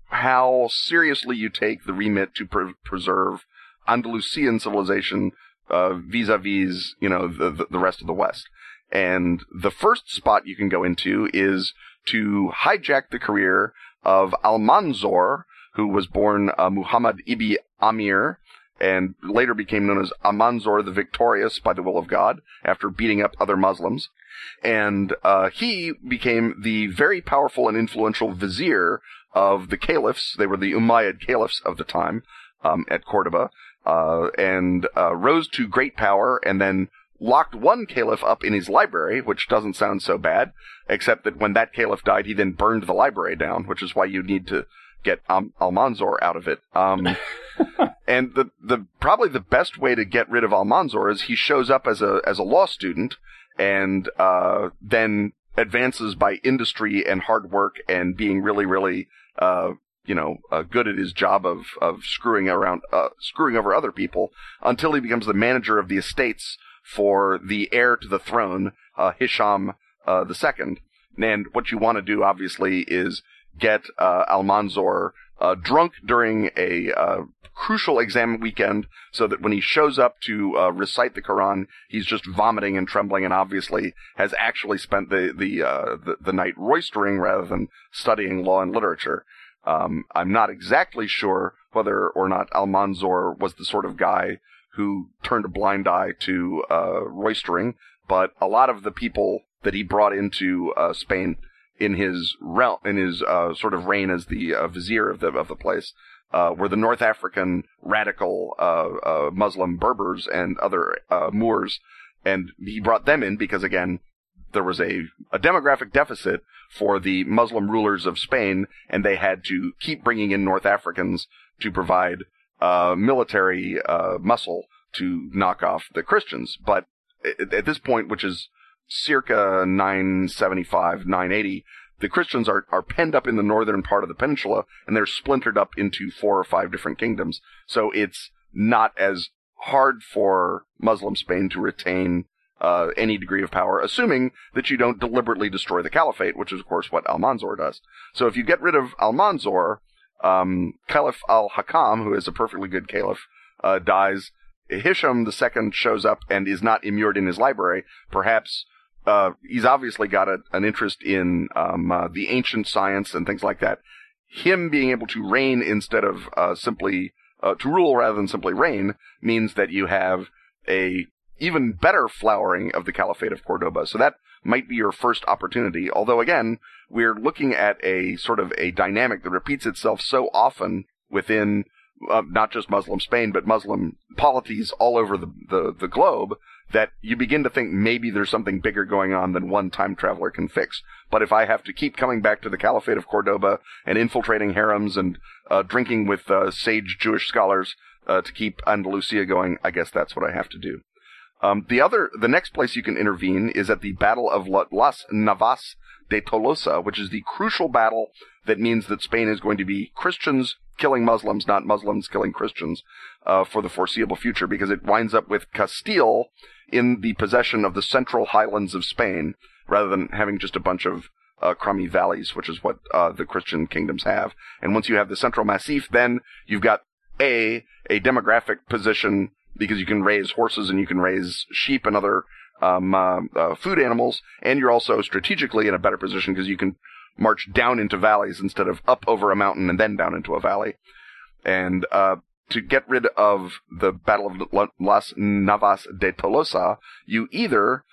how seriously you take the remit to pre- preserve Andalusian civilization uh, vis-a-vis, you know, the, the rest of the West. And the first spot you can go into is to hijack the career of Almanzor, who was born uh, Muhammad ibn Amir and later became known as Almanzor the Victorious by the will of God after beating up other Muslims. And uh, he became the very powerful and influential vizier of the caliphs. They were the Umayyad caliphs of the time um, at Cordoba, uh, and uh, rose to great power and then locked one caliph up in his library, which doesn't sound so bad, except that when that caliph died, he then burned the library down, which is why you need to get um, Almanzor out of it. Um, and the the probably the best way to get rid of Almanzor is he shows up as a as a law student and uh, then advances by industry and hard work and being really really uh, you know uh, good at his job of of screwing around uh, screwing over other people until he becomes the manager of the estates for the heir to the throne uh, Hisham uh, the second. And what you want to do, obviously, is get uh, Almanzor uh, drunk during a uh, crucial exam weekend so that when he shows up to uh, recite the Quran, he's just vomiting and trembling and obviously has actually spent the, the, uh, the, the, night roistering rather than studying law and literature. Um, I'm not exactly sure whether or not Almanzor was the sort of guy who turned a blind eye to uh, roistering, but a lot of the people that he brought into uh, Spain in his realm, in his uh, sort of reign as the uh, vizier of the of the place, uh, were the North African radical uh, uh, Muslim Berbers and other uh, Moors, and he brought them in because again, there was a, a demographic deficit for the Muslim rulers of Spain, and they had to keep bringing in North Africans to provide military muscle to knock off the Christians. But at this point, which is circa 975, 980, the Christians are, are penned up in the northern part of the peninsula, and they're splintered up into four or five different kingdoms. So it's not as hard for Muslim Spain to retain uh, any degree of power, assuming that you don't deliberately destroy the caliphate, which is of course what Almanzor does. So if you get rid of Almanzor, um, Caliph al-Hakam, who is a perfectly good caliph, uh, dies. Hisham II shows up and is not immured in his library. Perhaps uh, he's obviously got a, an interest in um, uh, the ancient science and things like that. Him being able to reign instead of uh, simply uh, to rule rather than simply reign means that you have a even better flowering of the Caliphate of Cordoba. So that might be your first opportunity. Although again, we're looking at a sort of a dynamic that repeats itself so often within uh, not just Muslim Spain, but Muslim polities all over the, the, the globe that you begin to think maybe there's something bigger going on than one time traveler can fix. But if I have to keep coming back to the Caliphate of Cordoba and infiltrating harems and uh, drinking with uh, sage Jewish scholars uh, to keep Andalusia going, I guess that's what I have to do. Um, the other, the next place you can intervene is at the Battle of Las Navas de Tolosa, which is the crucial battle that means that Spain is going to be Christians killing Muslims, not Muslims killing Christians, uh, for the foreseeable future, because it winds up with Castile in the possession of the central highlands of Spain, rather than having just a bunch of uh, crummy valleys, which is what uh, the Christian kingdoms have. And once you have the central massif, then you've got a a demographic position because you can raise horses and you can raise sheep and other um, uh, uh, food animals, and you're also strategically in a better position because you can march down into valleys instead of up over a mountain and then down into a valley. And uh, to get rid of the Battle of Las Navas de Tolosa, you either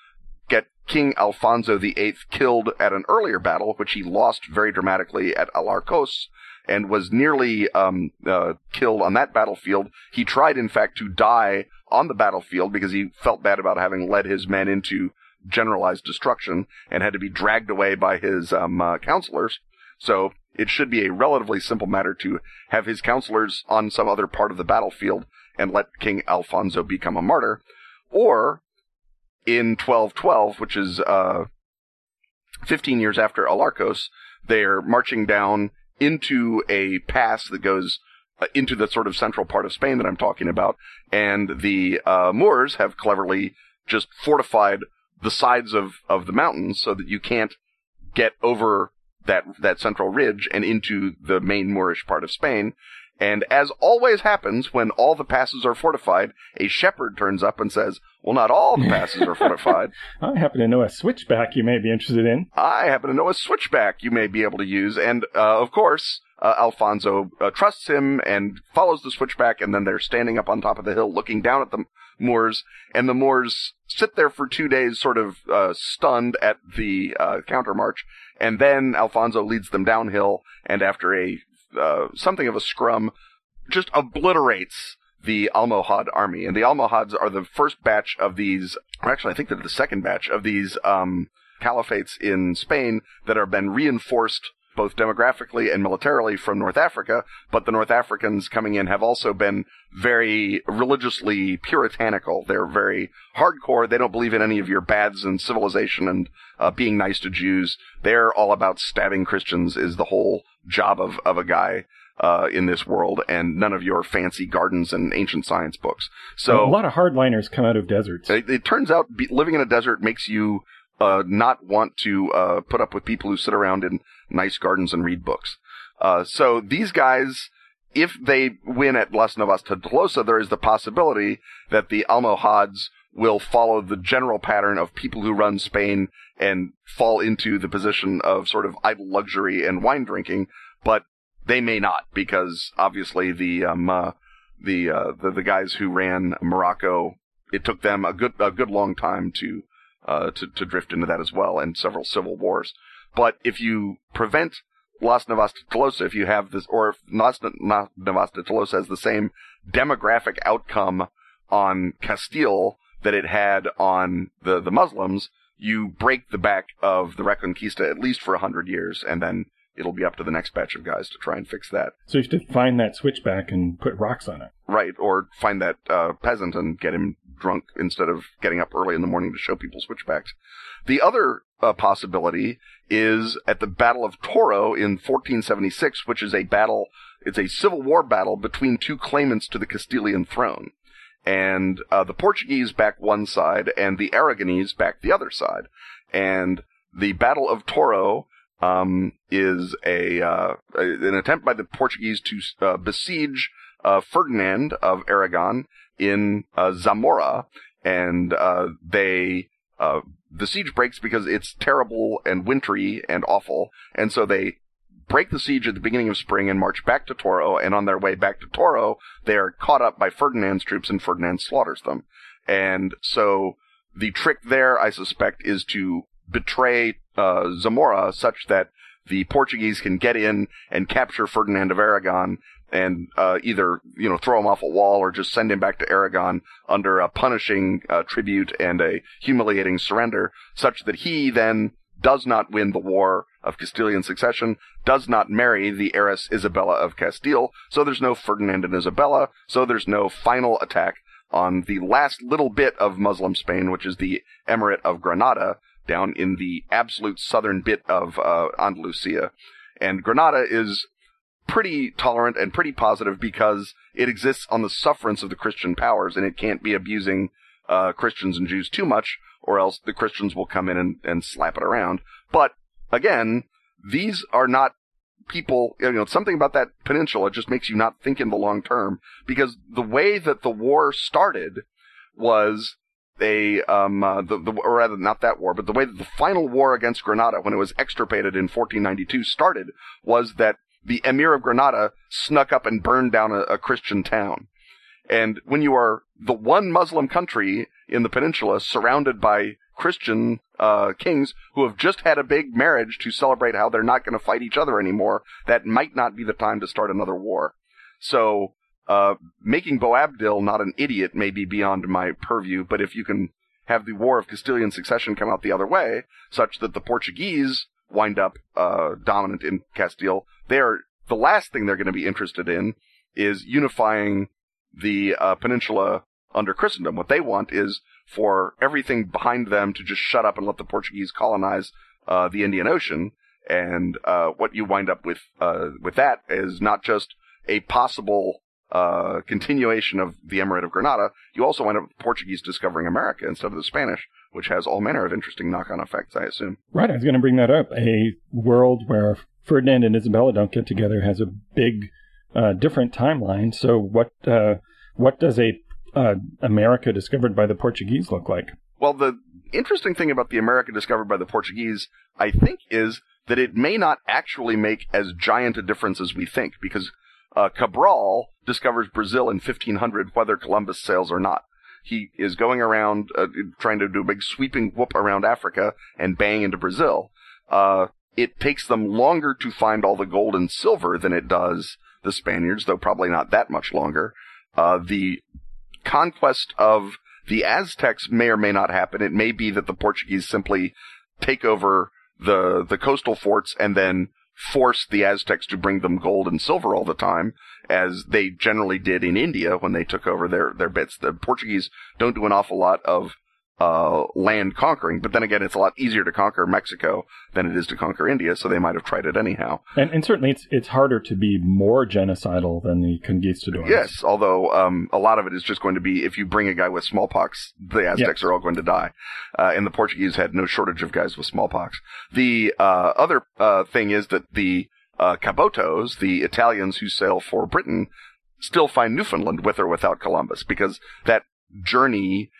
get King Alfonso VIII killed at an earlier battle, which he lost very dramatically at Alarcos, and was nearly um, uh, killed on that battlefield. He tried, in fact, to die on the battlefield because he felt bad about having led his men into generalized destruction and had to be dragged away by his um, uh, counselors. So it should be a relatively simple matter to have his counselors on some other part of the battlefield and let King Alfonso become a martyr. Or in 1212, which is uh, 15 years after Alarcos, they're marching down into a pass that goes uh, into the sort of central part of Spain that I'm talking about, and the uh, Moors have cleverly just fortified the sides of, of the mountains so that you can't get over that that central ridge and into the main Moorish part of Spain. And as always happens when all the passes are fortified, a shepherd turns up and says, Well, not all the passes are fortified. I happen to know a switchback you may be interested in. I happen to know a switchback you may be able to use. And, uh, of course, uh, Alfonso uh, trusts him and follows the switchback, and then they're standing up on top of the hill looking down at the Moors, and the Moors sit there for two days, sort of uh, stunned at the uh, countermarch, and then Alfonso leads them downhill, and after a uh, something of a scrum, just obliterates the Almohad army. And the Almohads are the first batch of these, or actually, I think they're the second batch of these um, caliphates in Spain that have been reinforced both demographically and militarily from North Africa, but the North Africans coming in have also been very religiously puritanical. They're very hardcore. They don't believe in any of your baths and civilization and uh, being nice to Jews. They're all about stabbing Christians is the whole job of, of a guy. Uh, in this world, and none of your fancy gardens and ancient science books. So a lot of hardliners come out of deserts. It, it turns out be, living in a desert makes you uh, not want to uh, put up with people who sit around in nice gardens and read books. Uh, so these guys, if they win at Las Navas de Tolosa, there is the possibility that the Almohads will follow the general pattern of people who run Spain and fall into the position of sort of idle luxury and wine drinking, but they may not because obviously the um, uh, the, uh, the the guys who ran Morocco, it took them a good a good long time to uh, to, to drift into that as well, and several civil wars. But if you prevent Las Navas de Tolosa, if you have this, or if Las Navas de Tolosa has the same demographic outcome on Castile that it had on the, the Muslims, you break the back of the Reconquista at least for a hundred years, and then it'll be up to the next batch of guys to try and fix that. So you have to find that switchback and put rocks on it. Right, or find that uh, peasant and get him drunk instead of getting up early in the morning to show people switchbacks. The other uh, possibility is at the Battle of Toro in 1476, which is a battle, it's a civil war battle between two claimants to the Castilian throne. And uh, the Portuguese back one side and the Aragonese back the other side. And the Battle of Toro um, is a uh, an attempt by the Portuguese to uh, besiege uh, Ferdinand of Aragon in uh, Zamora, and uh, they uh, the siege breaks because it's terrible and wintry and awful, and so they break the siege at the beginning of spring and march back to Toro, and on their way back to Toro, they are caught up by Ferdinand's troops and Ferdinand slaughters them. And so the trick there, I suspect, is to betray uh, Zamora such that the Portuguese can get in and capture Ferdinand of Aragon and uh, either you know throw him off a wall or just send him back to Aragon under a punishing uh, tribute and a humiliating surrender, such that he then does not win the war of Castilian succession, does not marry the heiress Isabella of Castile, so there's no Ferdinand and Isabella, so there's no final attack on the last little bit of Muslim Spain, which is the Emirate of Granada, down in the absolute southern bit of uh, Andalusia. And Granada is pretty tolerant and pretty positive because it exists on the sufferance of the Christian powers and it can't be abusing uh, Christians and Jews too much, or else the Christians will come in and, and slap it around. But again, these are not people, you know, something about that peninsula just makes you not think in the long term because the way that the war started was a um uh, the, the or rather not that war, but the way that the final war against Granada, when it was extirpated in 1492, started was that the Emir of Granada snuck up and burned down a, a Christian town. And when you are the one Muslim country in the peninsula surrounded by Christian uh, kings who have just had a big marriage to celebrate how they're not going to fight each other anymore, that might not be the time to start another war. So, uh, making Boabdil not an idiot may be beyond my purview, but if you can have the War of Castilian Succession come out the other way, such that the Portuguese wind up uh, dominant in Castile, they're the last thing they're going to be interested in is unifying the uh, peninsula under Christendom. What they want is for everything behind them to just shut up and let the Portuguese colonize uh, the Indian Ocean. And uh, what you wind up with uh, with that is not just a possible uh, continuation of the Emirate of Granada. You also wind up with the Portuguese discovering America instead of the Spanish, which has all manner of interesting knock-on effects, I assume. Right, I was going to bring that up. A world where Ferdinand and Isabella don't get together has a big, uh, different timeline. So, what uh, what does a uh, America discovered by the Portuguese look like? Well, the interesting thing about the America discovered by the Portuguese, I think, is that it may not actually make as giant a difference as we think, because uh, Cabral discovers Brazil in 1500, whether Columbus sails or not. He is going around uh, trying to do a big sweeping whoop around Africa and bang into Brazil. Uh, it takes them longer to find all the gold and silver than it does the Spaniards, though probably not that much longer. Uh, the conquest of the Aztecs may or may not happen. It may be that the Portuguese simply take over the the coastal forts and then force the Aztecs to bring them gold and silver all the time, as they generally did in India when they took over their their bits. The Portuguese don't do an awful lot of uh, land conquering. But then again, it's a lot easier to conquer Mexico than it is to conquer India, so they might have tried it anyhow. And, and certainly, it's it's harder to be more genocidal than the conquistadors. Yes, although um, a lot of it is just going to be if you bring a guy with smallpox, the Aztecs yes. are all going to die, uh, and the Portuguese had no shortage of guys with smallpox. The uh, other uh, thing is that the uh, Cabotos, the Italians who sail for Britain, still find Newfoundland with or without Columbus because that journey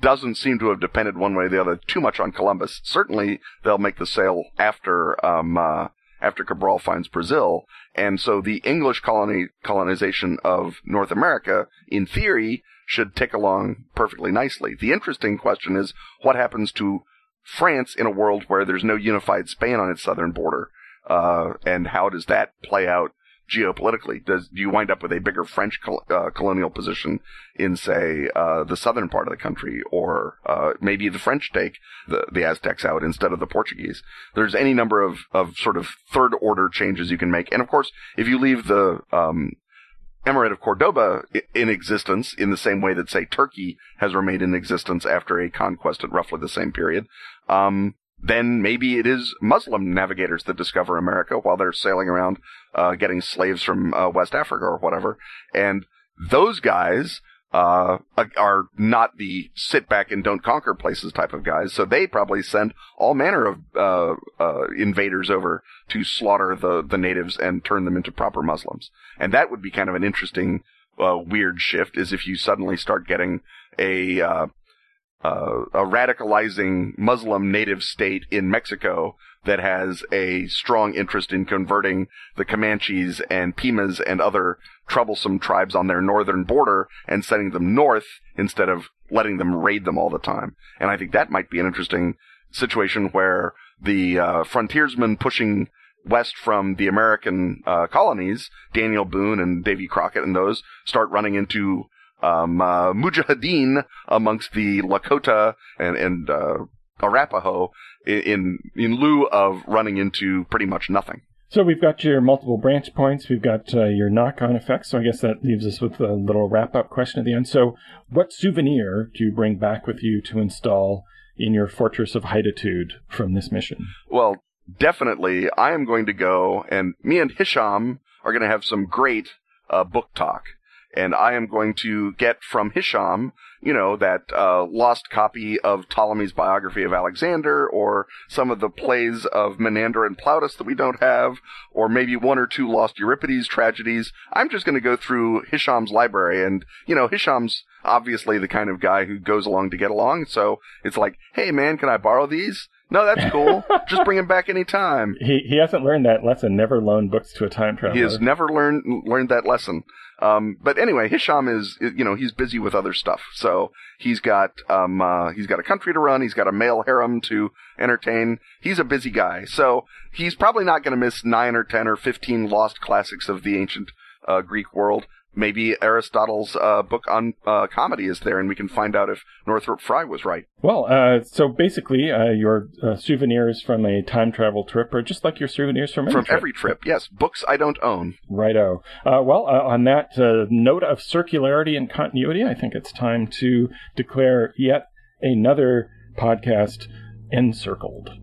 doesn't seem to have depended one way or the other too much on Columbus. Certainly, they'll make the sail after um, uh, after Cabral finds Brazil, and so the English colony colonization of North America, in theory, should tick along perfectly nicely. The interesting question is what happens to France in a world where there's no unified Spain on its southern border, uh, and how does that play out geopolitically? Does do you wind up with a bigger French col- uh, colonial position in, say, uh, the southern part of the country, or uh, maybe the French take the the Aztecs out instead of the Portuguese? There's any number of of sort of third order changes you can make, and of course, if you leave the um, Emirate of Cordoba in existence in the same way that, say, Turkey has remained in existence after a conquest at roughly the same period, um, then maybe it is Muslim navigators that discover America while they're sailing around, uh, getting slaves from uh, West Africa or whatever. And those guys uh, are not the sit back and don't conquer places type of guys. So they probably send all manner of uh, uh, invaders over to slaughter the the natives and turn them into proper Muslims. And that would be kind of an interesting uh, weird shift. Is if you suddenly start getting a uh, a radicalizing Muslim native state in Mexico that has a strong interest in converting the Comanches and Pimas and other troublesome tribes on their northern border and sending them north instead of letting them raid them all the time. And I think that might be an interesting situation where the uh, frontiersmen pushing west from the American uh, colonies, Daniel Boone and Davy Crockett and those, start running into um, uh, mujahideen amongst the Lakota and, and uh, Arapaho in in lieu of running into pretty much nothing. So we've got your multiple branch points. We've got uh, your knock-on effects. So I guess that leaves us with a little wrap-up question at the end. So, what souvenir do you bring back with you to install in your Fortress of Hiditude from this mission? Well, definitely, I am going to go, and me and Hisham are going to have some great uh, book talk and I am going to get from Hisham, you know, that uh, lost copy of Ptolemy's biography of Alexander, or some of the plays of Menander and Plautus that we don't have, or maybe one or two lost Euripides tragedies. I'm just going to go through Hisham's library, and you know, Hisham's obviously the kind of guy who goes along to get along. So it's like, hey man, can I borrow these? No, that's cool. Just bring him back anytime. He he hasn't learned that lesson. Never loan books to a time traveler. He has never learned learned that lesson. Um, but anyway, Hisham is you know he's busy with other stuff. So he's got um uh, he's got a country to run. He's got a male harem to entertain. He's a busy guy. So he's probably not going to miss nine or ten or fifteen lost classics of the ancient uh, Greek world maybe Aristotle's uh, book on uh, comedy is there, and we can find out if Northrop Frye was right. Well, uh, so basically, uh, your uh, souvenirs from a time travel trip are just like your souvenirs from every from trip. every trip. Yes, books I don't own. Righto. Uh, well, on that note of circularity and continuity, I think it's time to declare yet another podcast encircled.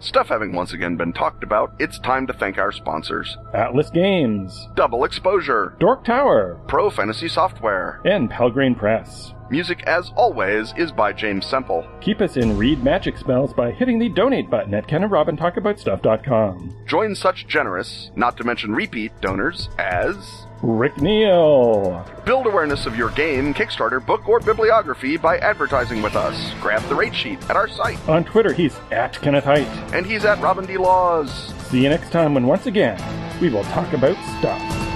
Stuff having once again been talked about, it's time to thank our sponsors Atlas Games, Double Exposure, Dork Tower, Pro Fantasy Software, and Pelgrane Press. Music, as always, is by James Semple. Keep us in Read Magic Spells by hitting the donate button at KenandRobinTalkAboutStuff.com. Join such generous, not to mention repeat, donors as Rick Neal. Build awareness of your game, Kickstarter, book, or bibliography by advertising with us. Grab the rate sheet at our site. On Twitter, he's at Kenneth Hite. And he's at Robin D. Laws. See you next time when once again we will talk about stuff.